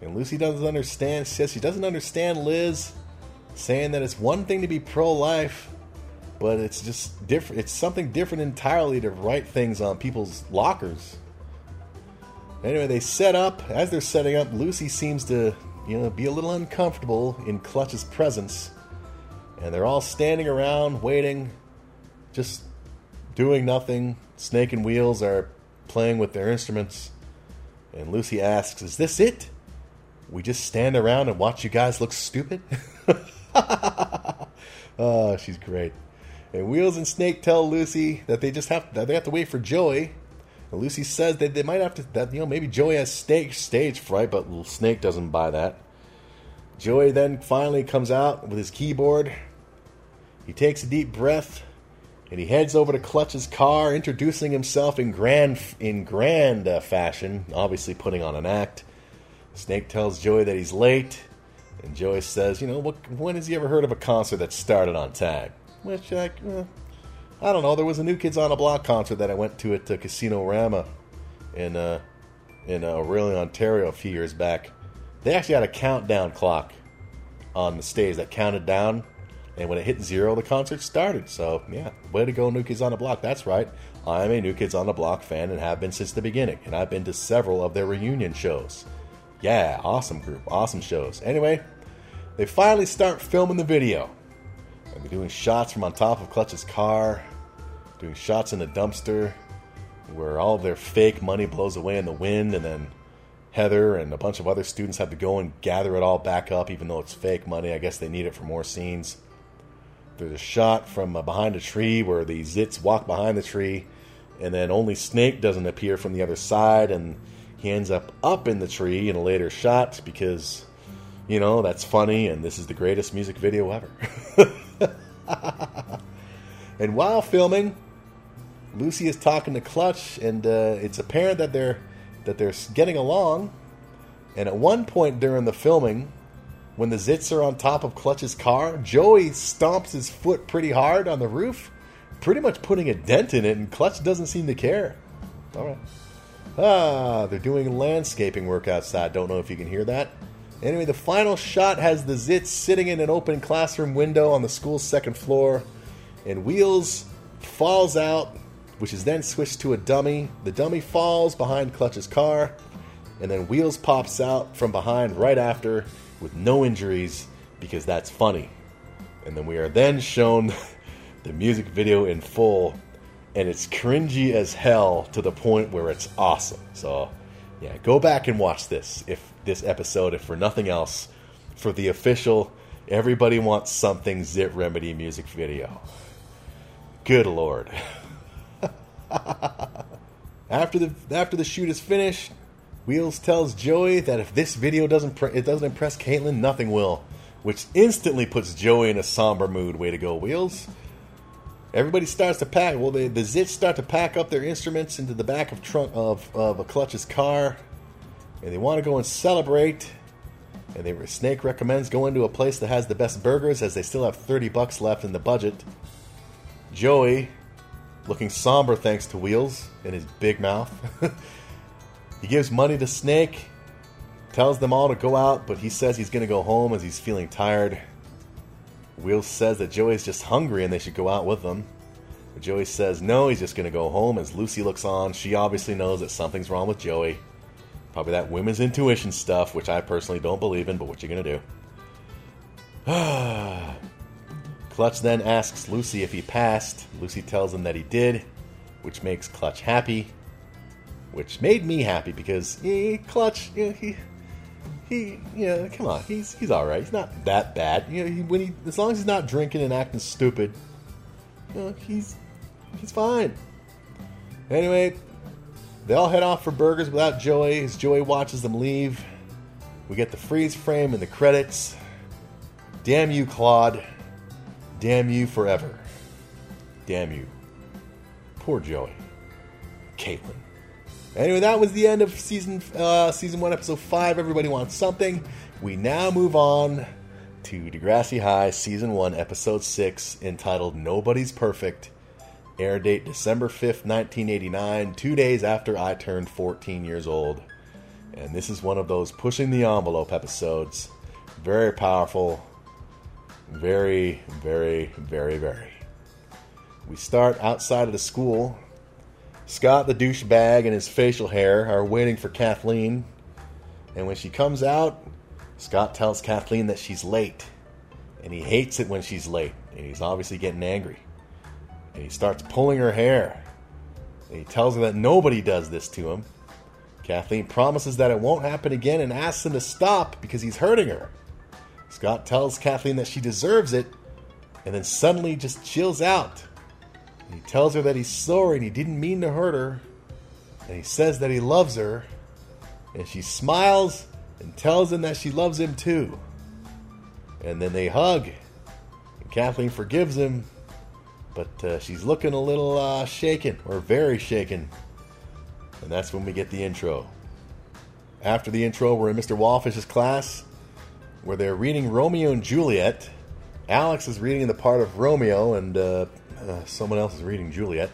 And Lucy doesn't understand, says she doesn't understand Liz, saying that it's one thing to be pro life, but it's just different. It's something different entirely to write things on people's lockers. Anyway, they set up. As they're setting up, Lucy seems to, you know, be a little uncomfortable in Clutch's presence, and they're all standing around waiting, just doing nothing. Snake and Wheels are playing with their instruments, and Lucy asks, "Is this it? We just stand around and watch you guys look stupid?" oh, (laughs) she's great. And Wheels and Snake tell Lucy that they just have that they have to wait for Joey. And Lucy says that they might have to that you know maybe Joey has stage stage fright, but Snake doesn't buy that. Joey then finally comes out with his keyboard. He takes a deep breath and he heads over to Clutch's car, introducing himself in grand in grand uh, fashion, obviously putting on an act. Snake tells Joey that he's late, and Joey says, "You know, what, when has he ever heard of a concert that started on time?" Which, like, eh, I don't know. There was a New Kids on the Block concert that I went to at uh, Casino Rama in uh, in uh, Orillia, Ontario, a few years back. They actually had a countdown clock on the stage that counted down, and when it hit zero, the concert started. So, yeah, way to go, New Kids on the Block. That's right. I'm a New Kids on the Block fan and have been since the beginning, and I've been to several of their reunion shows. Yeah, awesome group, awesome shows. Anyway, they finally start filming the video. They're doing shots from on top of Clutch's car, doing shots in the dumpster, where all their fake money blows away in the wind, and then Heather and a bunch of other students have to go and gather it all back up, even though it's fake money. I guess they need it for more scenes. There's a shot from uh, behind a tree where the Zits walk behind the tree, and then only Snake doesn't appear from the other side, and he ends up up in the tree in a later shot because, you know, that's funny, and this is the greatest music video ever. (laughs) and while filming, Lucy is talking to Clutch, and uh, it's apparent that they're that they're getting along. And at one point during the filming, when the Zits are on top of Clutch's car, Joey stomps his foot pretty hard on the roof, pretty much putting a dent in it, and Clutch doesn't seem to care. All right. Ah, they're doing landscaping work outside. Don't know if you can hear that. Anyway, the final shot has the Zits sitting in an open classroom window on the school's second floor, and Wheels falls out, which is then switched to a dummy. The dummy falls behind Clutch's car, and then Wheels pops out from behind right after with no injuries because that's funny. And then we are then shown (laughs) the music video in full, and it's cringy as hell to the point where it's awesome. So, yeah, go back and watch this if this episode, if for nothing else, for the official Everybody Wants Something Zit Remedy music video. Good lord. (laughs) after the after the shoot is finished, Wheels tells Joey that if this video doesn't pre- it doesn't impress Caitlin, nothing will, which instantly puts Joey in a somber mood. Way to go, Wheels! Everybody starts to pack. Well, they, the Zits start to pack up their instruments into the back of trunk of, of a Clutch's car, and they want to go and celebrate. And they, Snake recommends going to a place that has the best burgers, as they still have thirty bucks left in the budget. Joey, looking somber thanks to Wheels and his big mouth. (laughs) he gives money to Snake, tells them all to go out, but he says he's going to go home as he's feeling tired. Will says that Joey's just hungry and they should go out with them. But Joey says no, he's just going to go home as Lucy looks on. She obviously knows that something's wrong with Joey. Probably that women's intuition stuff, which I personally don't believe in, but what you going to do? (sighs) Clutch then asks Lucy if he passed. Lucy tells him that he did, which makes Clutch happy. Which made me happy because eh, Clutch, eh, he, he, yeah, come on, he's he's all right. He's not that bad. You know, he, when he as long as he's not drinking and acting stupid, you know, he's he's fine. Anyway, they all head off for burgers without Joey. As Joey watches them leave, we get the freeze frame and the credits. Damn you, Claude. Damn you forever. Damn you. Poor Joey. Caitlin. Anyway, that was the end of season uh, season one, episode five. Everybody wants something. We now move on to Degrassi High, season one, episode six, entitled "Nobody's Perfect." Air date December fifth, nineteen eighty nine. Two days after I turned fourteen years old, and this is one of those pushing the envelope episodes. Very powerful. Very, very, very, very. We start outside of the school Scott, the douchebag, and his facial hair are waiting for Kathleen. And when she comes out, Scott tells Kathleen that she's late. And he hates it when she's late. And he's obviously getting angry. And he starts pulling her hair. And he tells her that nobody does this to him. Kathleen promises that it won't happen again and asks him to stop because he's hurting her. Scott tells Kathleen that she deserves it and then suddenly just chills out. He tells her that he's sorry and he didn't mean to hurt her. And he says that he loves her. And she smiles and tells him that she loves him too. And then they hug. And Kathleen forgives him. But uh, she's looking a little uh, shaken, or very shaken. And that's when we get the intro. After the intro, we're in Mr. Wallfish's class, where they're reading Romeo and Juliet. Alex is reading the part of Romeo, and uh, uh, someone else is reading Juliet.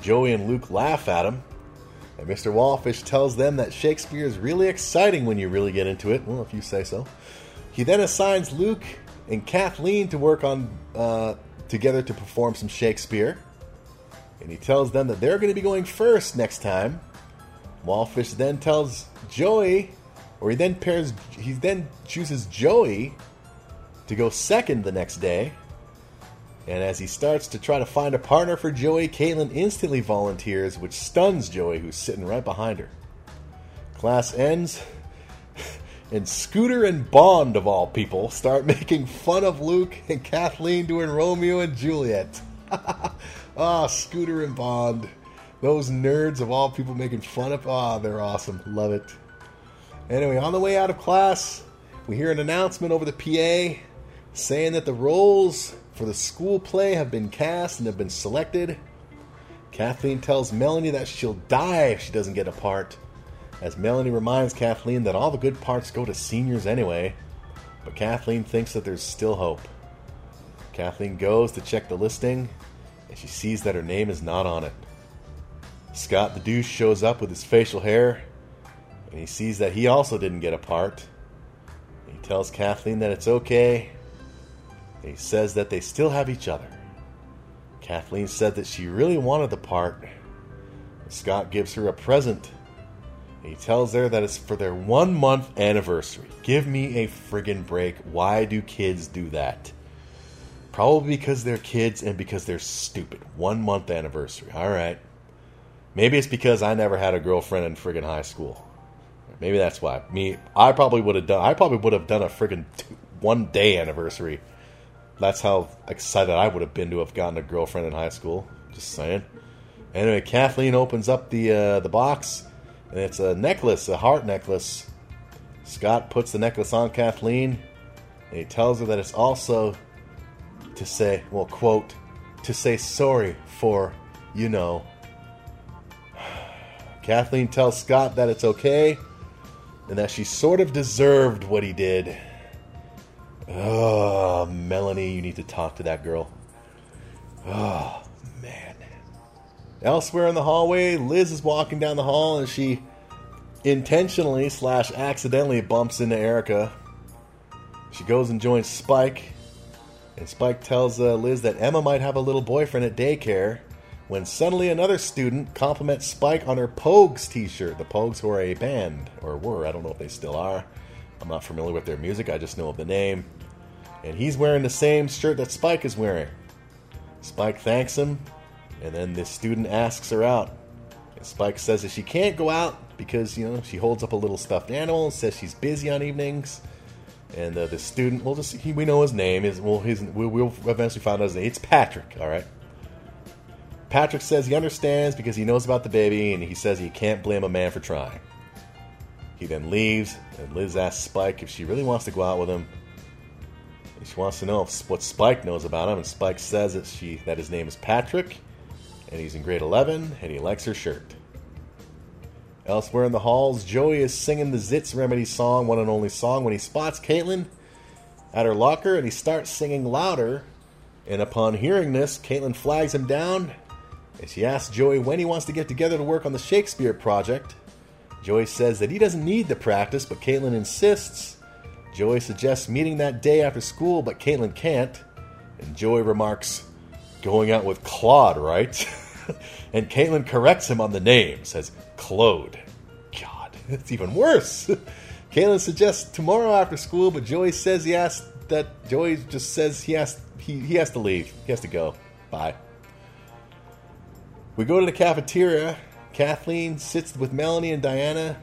Joey and Luke laugh at him, and Mr. Wallfish tells them that Shakespeare is really exciting when you really get into it. Well, if you say so. He then assigns Luke and Kathleen to work on uh, together to perform some Shakespeare. and he tells them that they're going to be going first next time. Wallfish then tells Joey, or he then pairs, he then chooses Joey to go second the next day. And as he starts to try to find a partner for Joey, Caitlin instantly volunteers, which stuns Joey, who's sitting right behind her. Class ends, (laughs) and Scooter and Bond, of all people, start (laughs) making fun of Luke and Kathleen doing Romeo and Juliet. (laughs) Ah, Scooter and Bond. Those nerds of all people making fun of. Ah, oh, they're awesome. Love it. Anyway, on the way out of class, we hear an announcement over the PA saying that the roles for the school play have been cast and have been selected. Kathleen tells Melanie that she'll die if she doesn't get a part, as Melanie reminds Kathleen that all the good parts go to seniors anyway. But Kathleen thinks that there's still hope. Kathleen goes to check the listing, and she sees that her name is not on it. Scott the douche shows up with his facial hair, and he sees that he also didn't get a part. He tells Kathleen that it's okay, he says that they still have each other. Kathleen said that she really wanted the part. Scott gives her a present. He tells her that it's for their one month anniversary. Give me a friggin' break. Why do kids do that? Probably because they're kids and because they're stupid. One month anniversary. Alright. Maybe it's because I never had a girlfriend in friggin' high school. Maybe that's why. Me, I probably would have done. I probably would have done a friggin' one day anniversary that's how excited I would have been to have gotten a girlfriend in high school. Just saying. Anyway, Kathleen opens up the uh, the box, and it's a necklace, a heart necklace. Scott puts the necklace on Kathleen, and he tells her that it's also to say, well, quote, to say sorry for, you know. (sighs) Kathleen tells Scott that it's okay, and that she sort of deserved what he did Oh, Melanie, you need to talk to that girl. Oh, man. Elsewhere in the hallway, Liz is walking down the hall and she intentionally slash accidentally bumps into Erica. She goes and joins Spike, and Spike tells uh, Liz that Emma might have a little boyfriend at daycare. When suddenly another student compliments Spike on her Pogues t-shirt. The Pogues were a band, or were, I don't know if they still are. I'm not familiar with their music, I just know of the name and he's wearing the same shirt that Spike is wearing. Spike thanks him, and then the student asks her out. And Spike says that she can't go out because, you know, she holds up a little stuffed animal and says she's busy on evenings. And uh, the student, we'll just, he, we know his name, is well, his, we'll, we'll eventually find out his name. It's Patrick, alright? Patrick says he understands because he knows about the baby, and he says he can't blame a man for trying. He then leaves, and Liz asks Spike if she really wants to go out with him, she wants to know what Spike knows about him, and Spike says that she that his name is Patrick, and he's in grade 11, and he likes her shirt. Elsewhere in the halls, Joey is singing the Zits Remedy song, one and only song, when he spots Caitlin at her locker, and he starts singing louder. And upon hearing this, Caitlin flags him down, and she asks Joey when he wants to get together to work on the Shakespeare project. Joey says that he doesn't need the practice, but Caitlin insists Joey suggests meeting that day after school, but Caitlin can't. And Joey remarks, going out with Claude, right? (laughs) and Caitlin corrects him on the name, says Claude. God, (laughs) it's even worse. (laughs) Caitlin suggests tomorrow after school, but Joey says he has that Joey just says he has he, he has to leave. He has to go. Bye. We go to the cafeteria. Kathleen sits with Melanie and Diana,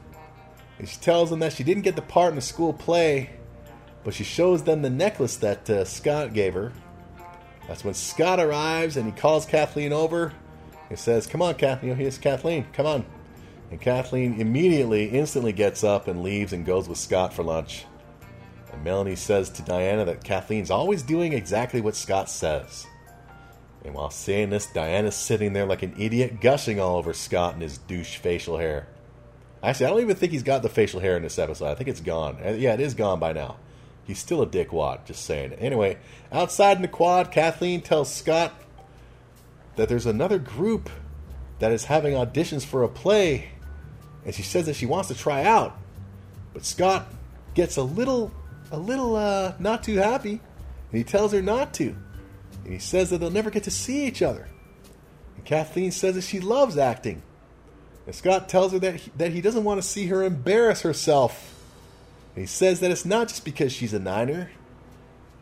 and she tells them that she didn't get the part in the school play, but she shows them the necklace that uh, Scott gave her. That's when Scott arrives and he calls Kathleen over. He says, Come on, Kathleen. Here's Kathleen. Come on. And Kathleen immediately, instantly gets up and leaves and goes with Scott for lunch. And Melanie says to Diana that Kathleen's always doing exactly what Scott says. And while saying this, Diana's sitting there like an idiot, gushing all over Scott and his douche facial hair. Actually, I don't even think he's got the facial hair in this episode. I think it's gone. Uh, yeah, it is gone by now. He's still a dickwad, just saying. Anyway, outside in the quad, Kathleen tells Scott that there's another group that is having auditions for a play, and she says that she wants to try out. But Scott gets a little, a little, uh, not too happy, and he tells her not to. And he says that they'll never get to see each other. And Kathleen says that she loves acting. And Scott tells her that he, that he doesn't want to see her embarrass herself. And he says that it's not just because she's a Niner,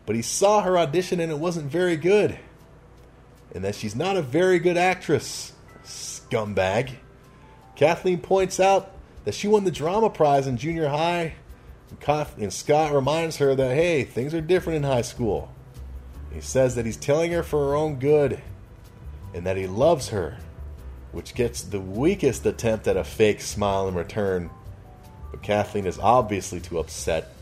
but he saw her audition and it wasn't very good. And that she's not a very good actress. Scumbag. Kathleen points out that she won the drama prize in junior high. And Scott reminds her that, hey, things are different in high school. He says that he's telling her for her own good and that he loves her, which gets the weakest attempt at a fake smile in return. But Kathleen is obviously too upset.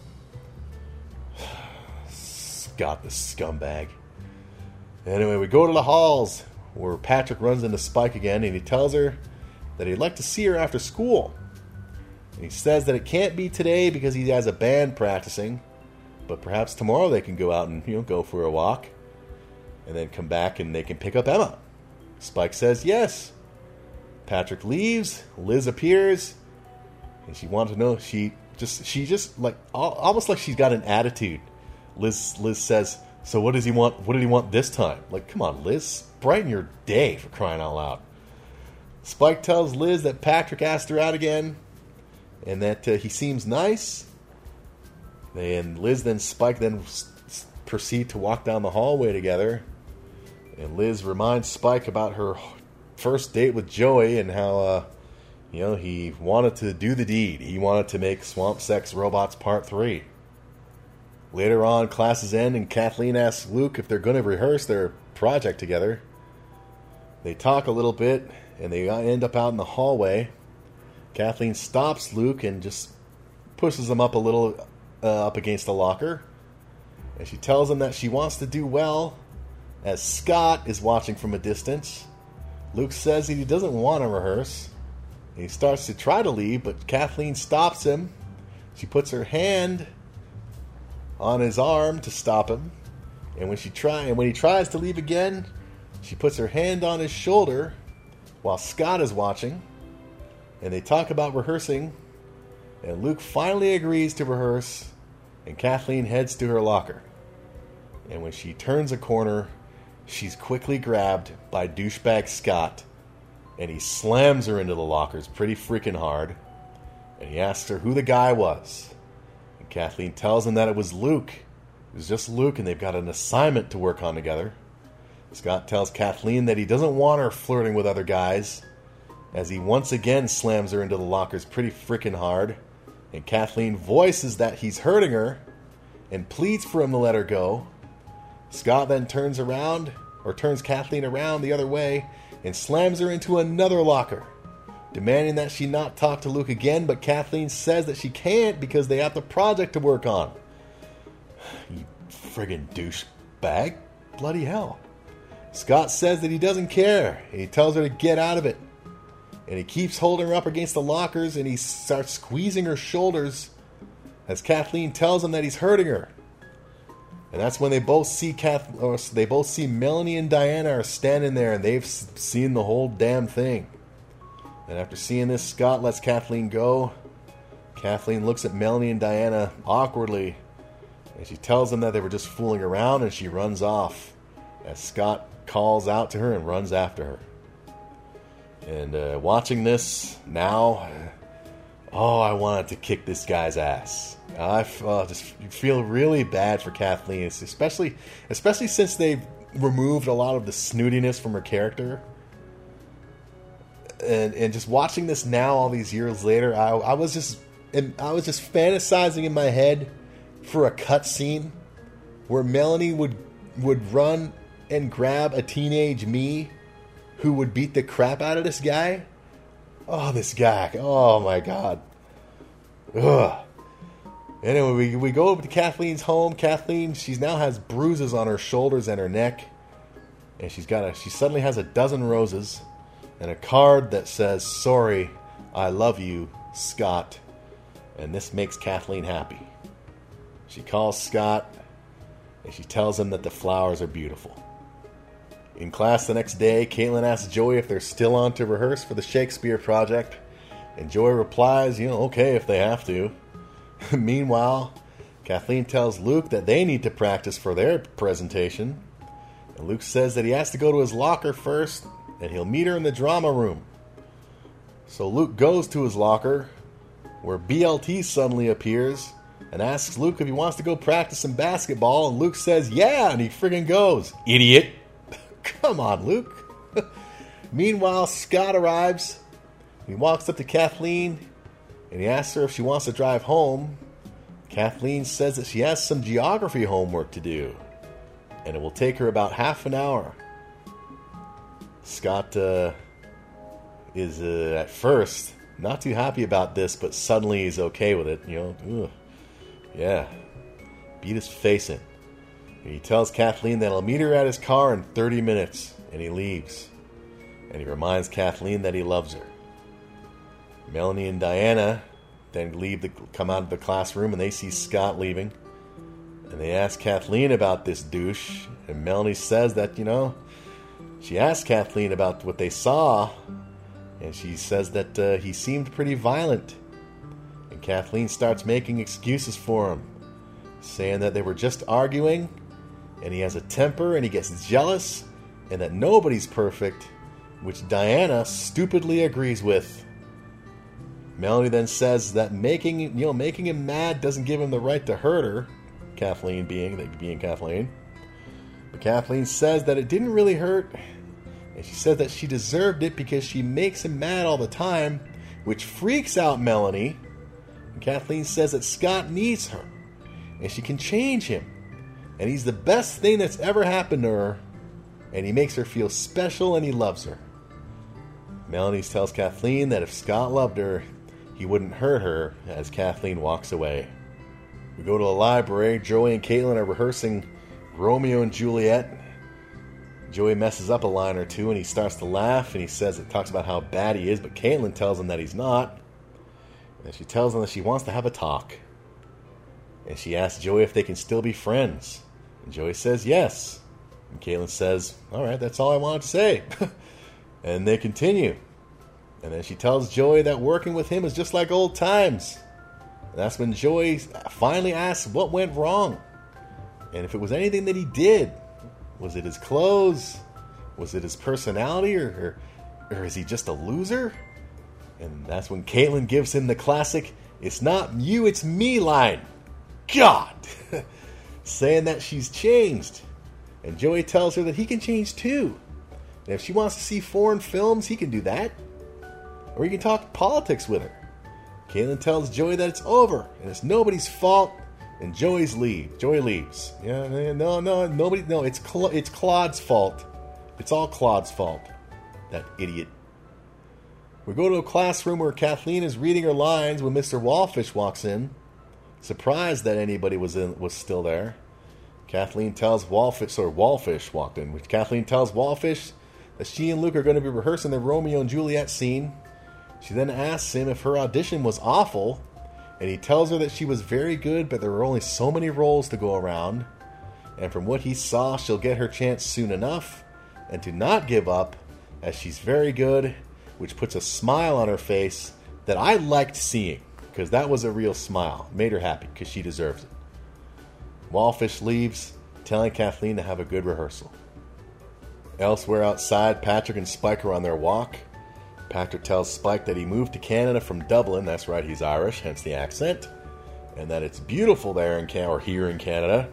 (sighs) Scott the scumbag. Anyway, we go to the halls where Patrick runs into Spike again and he tells her that he'd like to see her after school. And he says that it can't be today because he has a band practicing, but perhaps tomorrow they can go out and you know go for a walk, and then come back and they can pick up Emma. Spike says yes. Patrick leaves. Liz appears, and she wants to know. She just she just like almost like she's got an attitude. Liz Liz says, "So what does he want? What did he want this time? Like, come on, Liz, brighten your day for crying all out loud." Spike tells Liz that Patrick asked her out again, and that uh, he seems nice. And Liz then Spike then proceed to walk down the hallway together. And Liz reminds Spike about her first date with Joey and how, uh, you know, he wanted to do the deed. He wanted to make Swamp Sex Robots Part 3. Later on, classes end, and Kathleen asks Luke if they're going to rehearse their project together. They talk a little bit, and they end up out in the hallway. Kathleen stops Luke and just pushes him up a little uh, up against the locker. And she tells him that she wants to do well, as Scott is watching from a distance. Luke says he doesn't want to rehearse. He starts to try to leave, but Kathleen stops him. She puts her hand on his arm to stop him. And when she try and when he tries to leave again, she puts her hand on his shoulder while Scott is watching. And they talk about rehearsing. And Luke finally agrees to rehearse, and Kathleen heads to her locker. And when she turns a corner, she's quickly grabbed by douchebag Scott, and he slams her into the lockers pretty freaking hard. And he asks her who the guy was. And Kathleen tells him that it was Luke. It was just Luke, and they've got an assignment to work on together. Scott tells Kathleen that he doesn't want her flirting with other guys, as he once again slams her into the lockers pretty freaking hard. And Kathleen voices that he's hurting her and pleads for him to let her go. Scott then turns around, or turns Kathleen around the other way, and slams her into another locker, demanding that she not talk to Luke again, but Kathleen says that she can't because they have the project to work on. (sighs) You friggin' douchebag. Bloody hell. Scott says that he doesn't care. He tells her to get out of it. And he keeps holding her up against the lockers and he starts squeezing her shoulders as Kathleen tells him that he's hurting her. And that's when they both see Kath, or they both see Melanie and Diana are standing there, and they've seen the whole damn thing. And after seeing this, Scott lets Kathleen go. Kathleen looks at Melanie and Diana awkwardly, and she tells them that they were just fooling around, and she runs off. As Scott calls out to her and runs after her. And uh, watching this now, oh, I wanted to kick this guy's ass. I uh, just feel really bad for Kathleen, especially especially since they've removed a lot of the snootiness from her character. And and just watching this now, all these years later, I, I was just and I was just fantasizing in my head for a cutscene where Melanie would would run and grab a teenage me who would beat the crap out of this guy. Oh, this guy! Oh my god! Ugh. Anyway, we, we go over to Kathleen's home. Kathleen, she now has bruises on her shoulders and her neck, and she's got a she suddenly has a dozen roses and a card that says "Sorry, I love you, Scott," and this makes Kathleen happy. She calls Scott and she tells him that the flowers are beautiful. In class the next day, Caitlin asks Joey if they're still on to rehearse for the Shakespeare project, and Joey replies, you know, okay if they have to. (laughs) Meanwhile, Kathleen tells Luke that they need to practice for their presentation. And Luke says that he has to go to his locker first, and he'll meet her in the drama room. So Luke goes to his locker, where BLT suddenly appears and asks Luke if he wants to go practice some basketball, and Luke says, Yeah, and he friggin' goes. Idiot! (laughs) Come on, Luke. (laughs) Meanwhile, Scott arrives. He walks up to Kathleen and he asks her if she wants to drive home. Kathleen says that she has some geography homework to do, and it will take her about half an hour. Scott uh, is uh, at first not too happy about this, but suddenly he's okay with it. You know, Ugh. yeah, beat his face in. He tells Kathleen that he'll meet her at his car in 30 minutes, and he leaves. And he reminds Kathleen that he loves her. Melanie and Diana then leave the come out of the classroom and they see Scott leaving. And they ask Kathleen about this douche, and Melanie says that, you know, she asked Kathleen about what they saw, and she says that uh, he seemed pretty violent. And Kathleen starts making excuses for him, saying that they were just arguing, and he has a temper and he gets jealous, and that nobody's perfect, which Diana stupidly agrees with. Melanie then says that making you know making him mad doesn't give him the right to hurt her. Kathleen being being Kathleen, but Kathleen says that it didn't really hurt, and she says that she deserved it because she makes him mad all the time, which freaks out Melanie. And Kathleen says that Scott needs her, and she can change him, and he's the best thing that's ever happened to her, and he makes her feel special and he loves her. Melanie tells Kathleen that if Scott loved her, he wouldn't hurt her as Kathleen walks away. We go to the library. Joey and Caitlin are rehearsing Romeo and Juliet. Joey messes up a line or two and he starts to laugh and he says it talks about how bad he is, but Caitlin tells him that he's not. And she tells him that she wants to have a talk. And she asks Joey if they can still be friends. And Joey says yes. And Caitlin says, All right, that's all I wanted to say. (laughs) and they continue. And then she tells Joey that working with him is just like old times. And that's when Joey finally asks what went wrong. And if it was anything that he did. Was it his clothes? Was it his personality? Or, or, or is he just a loser? And that's when Caitlin gives him the classic, it's not you, it's me line. God! (laughs) Saying that she's changed. And Joey tells her that he can change too. And if she wants to see foreign films, he can do that. Or you can talk politics with her. Caitlin tells Joey that it's over and it's nobody's fault, and Joey's leave. Joey leaves. Yeah, no, no, nobody. No, it's Cla- it's Claude's fault. It's all Claude's fault. That idiot. We go to a classroom where Kathleen is reading her lines when Mr. Wallfish walks in, surprised that anybody was in was still there. Kathleen tells Wallfish, or Wallfish walked in. Which Kathleen tells Wallfish that she and Luke are going to be rehearsing the Romeo and Juliet scene she then asks him if her audition was awful, and he tells her that she was very good, but there were only so many roles to go around. And from what he saw, she'll get her chance soon enough, and to not give up, as she's very good, which puts a smile on her face that I liked seeing, because that was a real smile. Made her happy, because she deserves it. Wallfish leaves, telling Kathleen to have a good rehearsal. Elsewhere outside, Patrick and Spike are on their walk. Patrick tells Spike that he moved to Canada from Dublin. That's right, he's Irish, hence the accent. And that it's beautiful there in Canada, or here in Canada.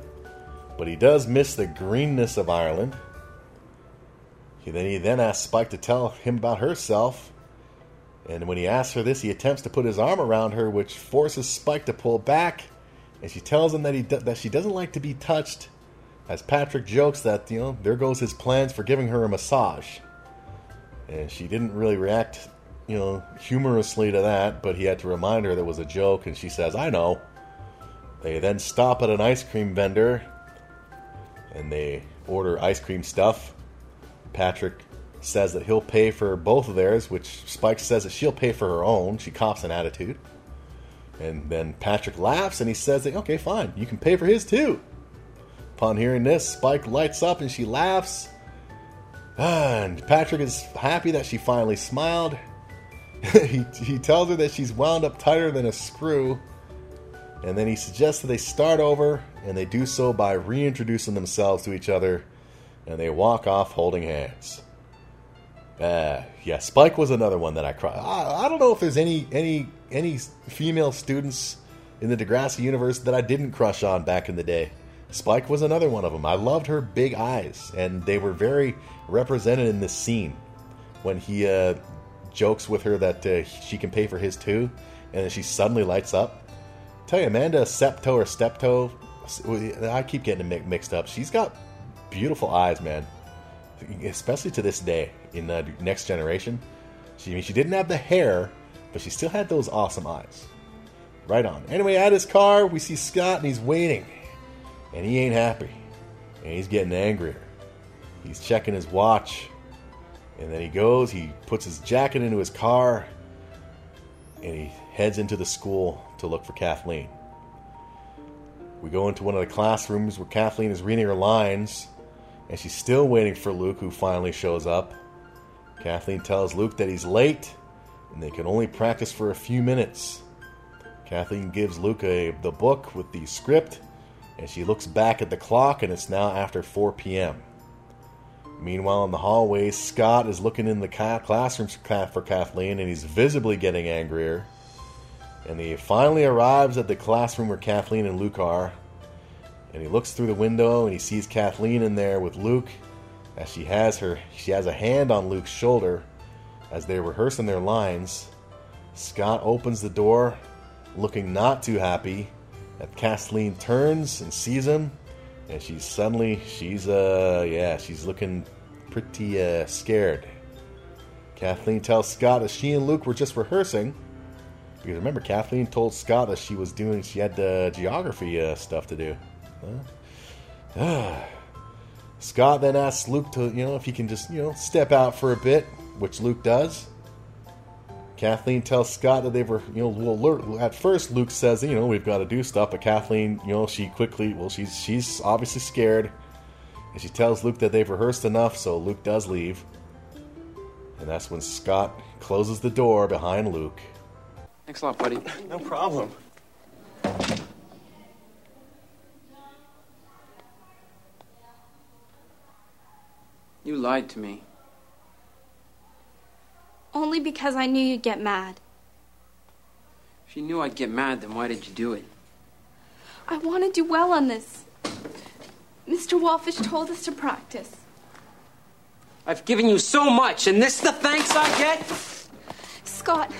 But he does miss the greenness of Ireland. He then, he then asks Spike to tell him about herself. And when he asks her this, he attempts to put his arm around her, which forces Spike to pull back. And she tells him that, he that she doesn't like to be touched. As Patrick jokes that, you know, there goes his plans for giving her a massage and she didn't really react, you know, humorously to that. But he had to remind her that was a joke, and she says, "I know." They then stop at an ice cream vendor, and they order ice cream stuff. Patrick says that he'll pay for both of theirs, which Spike says that she'll pay for her own. She cops an attitude. And then Patrick laughs and he says that, okay, fine, you can pay for his too. Upon hearing this, Spike lights up and she laughs. And Patrick is happy that she finally smiled. (laughs) he, he tells her that she's wound up tighter than a screw. And then he suggests that they start over, and they do so by reintroducing themselves to each other, and they walk off holding hands. Uh, yeah, Spike was another one that I cried. I, I don't know if there's any any any female students in the Degrassi universe that I didn't crush on back in the day. Spike was another one of them. I loved her big eyes, and they were very represented in this scene when he uh, jokes with her that uh, she can pay for his too, and then she suddenly lights up. Tell you, Amanda Septo or Stepto, I keep getting it mixed up. She's got beautiful eyes, man, especially to this day in the next generation. She I mean, she didn't have the hair, but she still had those awesome eyes. Right on. Anyway, at his car, we see Scott, and he's waiting, and he ain't happy, and he's getting angrier. He's checking his watch, and then he goes, he puts his jacket into his car, and he heads into the school to look for Kathleen. We go into one of the classrooms where Kathleen is reading her lines, and she's still waiting for Luke, who finally shows up. Kathleen tells Luke that he's late, and they can only practice for a few minutes. Kathleen gives Luke a, the book with the script, and she looks back at the clock, and it's now after 4 p.m. Meanwhile, in the hallways, Scott is looking in the classroom for Kathleen, and he's visibly getting angrier. And he finally arrives at the classroom where Kathleen and Luke are. And he looks through the window and he sees Kathleen in there with Luke as she has her she has a hand on Luke's shoulder as they're rehearsing their lines. Scott opens the door, looking not too happy. Kathleen turns and sees him, and she's suddenly she's uh yeah she's looking pretty uh, scared. Kathleen tells Scott that she and Luke were just rehearsing because remember, Kathleen told Scott that she was doing, she had uh, geography uh, stuff to do. Huh? Scott then asks Luke to, you know, if he can just, you know, step out for a bit, which Luke does. Kathleen tells Scott that they were, you know, well, at first Luke says, you know, we've got to do stuff, but Kathleen, you know, she quickly, well, she's she's obviously scared, and she tells Luke that they've rehearsed enough, so Luke does leave. And that's when Scott closes the door behind Luke. Thanks a lot, buddy. No problem. You lied to me. Only because I knew you'd get mad. If you knew I'd get mad, then why did you do it? I want to do well on this. Mr. Wallfish told us to practice. I've given you so much, and this is the thanks I get? Scott,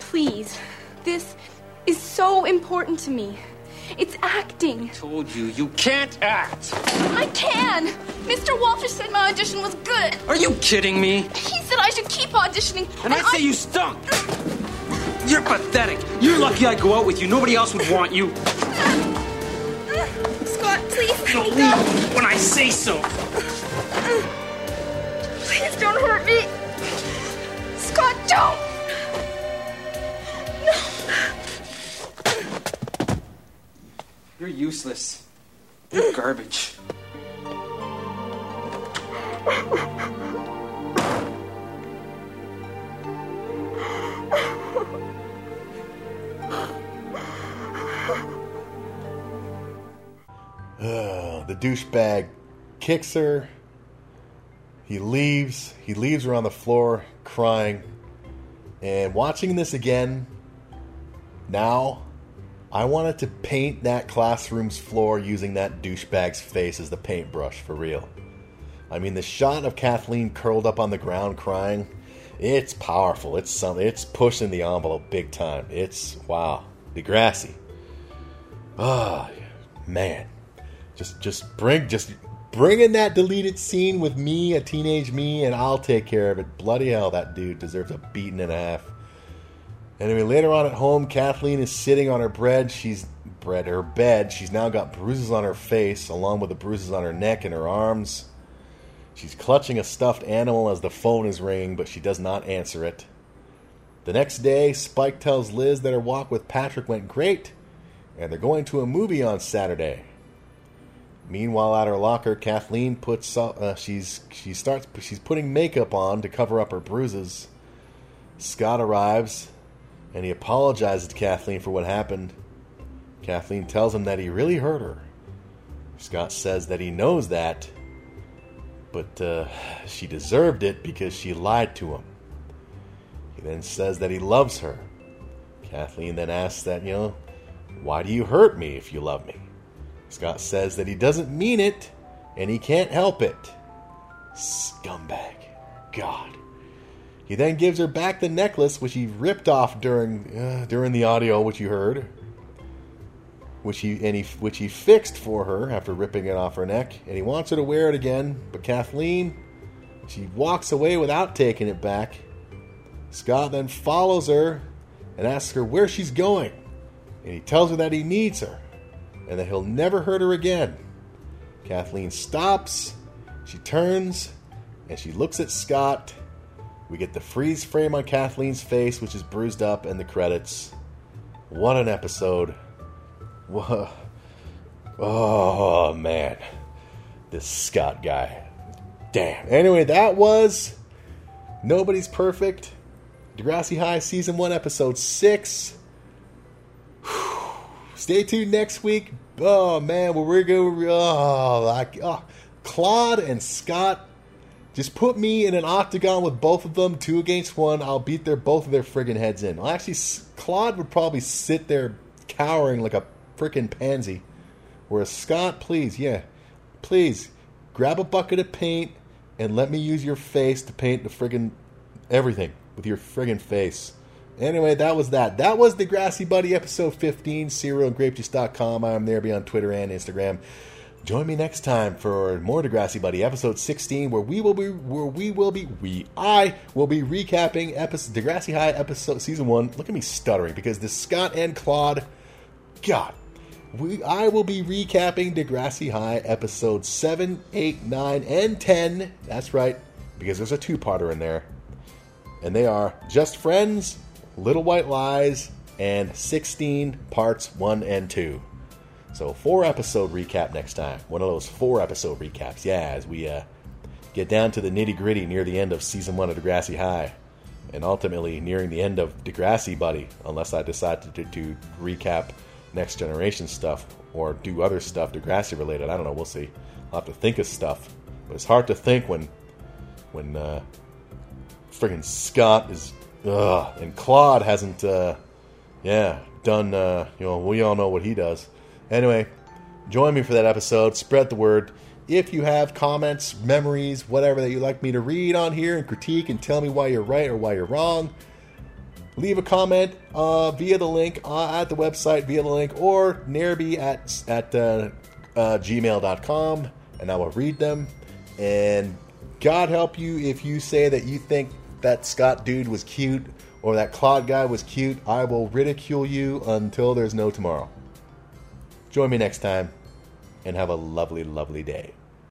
please. This is so important to me. It's acting. I told you, you can't act. I can. Mr. Wallfish said my audition was good. Are you kidding me? He said I should keep auditioning. And, and I say you stunk. You're pathetic. You're lucky I go out with you. Nobody else would want you. Scott, please. Don't leave when I say so. Please don't hurt me. Scott, don't. You're useless. You're garbage. Uh, the douchebag kicks her. He leaves. He leaves her on the floor crying. And watching this again, now I wanted to paint that classroom's floor using that douchebag's face as the paintbrush for real. I mean, the shot of Kathleen curled up on the ground crying, it's powerful. It's something. It's pushing the envelope big time. It's wow, Degrassi. Ah, oh, man, just just bring just bring in that deleted scene with me, a teenage me, and I'll take care of it. Bloody hell, that dude deserves a beating and a half. Anyway, later on at home, Kathleen is sitting on her bread. She's bread her bed. She's now got bruises on her face, along with the bruises on her neck and her arms. She's clutching a stuffed animal as the phone is ringing, but she does not answer it. The next day, Spike tells Liz that her walk with Patrick went great, and they're going to a movie on Saturday. Meanwhile, at her locker, Kathleen puts uh, she's she starts she's putting makeup on to cover up her bruises. Scott arrives and he apologizes to Kathleen for what happened. Kathleen tells him that he really hurt her. Scott says that he knows that, but uh, she deserved it because she lied to him. He then says that he loves her. Kathleen then asks that, you know, why do you hurt me if you love me? Scott says that he doesn't mean it and he can't help it. Scumbag. God. He then gives her back the necklace which he ripped off during uh, during the audio which you heard. Which he and he which he fixed for her after ripping it off her neck, and he wants her to wear it again, but Kathleen she walks away without taking it back. Scott then follows her and asks her where she's going, and he tells her that he needs her and that he'll never hurt her again. Kathleen stops, she turns, and she looks at Scott. We get the freeze frame on Kathleen's face, which is bruised up, and the credits. What an episode. Oh, man. This Scott guy. Damn. Anyway, that was Nobody's Perfect. Degrassi High Season 1, Episode 6. Stay tuned next week. Oh man, well, we're going. Oh, like oh, Claude and Scott. Just put me in an octagon with both of them, two against one. I'll beat their both of their friggin' heads in. Well, actually, Claude would probably sit there cowering like a freaking pansy. Whereas Scott, please, yeah, please grab a bucket of paint and let me use your face to paint the friggin' everything with your friggin' face. Anyway, that was that. That was the Degrassi Buddy episode 15, cerealgrapejuice.com. I'm there, be on Twitter and Instagram. Join me next time for more Degrassi Buddy episode 16, where we will be, where we will be, we, I will be recapping episode Degrassi High episode season one. Look at me stuttering because this Scott and Claude, God, we, I will be recapping Degrassi High episode 7, 8, 9, and 10. That's right, because there's a two parter in there. And they are Just Friends, Little White Lies, and 16 parts 1 and 2. So, four episode recap next time. One of those four episode recaps. Yeah, as we uh, get down to the nitty gritty near the end of season one of Degrassi High. And ultimately nearing the end of Degrassi Buddy, unless I decide to, recap next generation stuff or do other stuff Degrassi related. I don't know. We'll see. I'll have to think of stuff. But it's hard to think when, when uh, friggin' Scott is Ugh, and Claude hasn't, uh, yeah, done, uh, you know, we all know what he does. Anyway, join me for that episode. Spread the word. If you have comments, memories, whatever that you'd like me to read on here and critique and tell me why you're right or why you're wrong, leave a comment uh, via the link uh, at the website, via the link, or Nairby at, at uh, uh, gmail.com, and I will read them. And God help you if you say that you think that Scott dude was cute or that Claude guy was cute, I will ridicule you until there's no tomorrow. Join me next time and have a lovely, lovely day.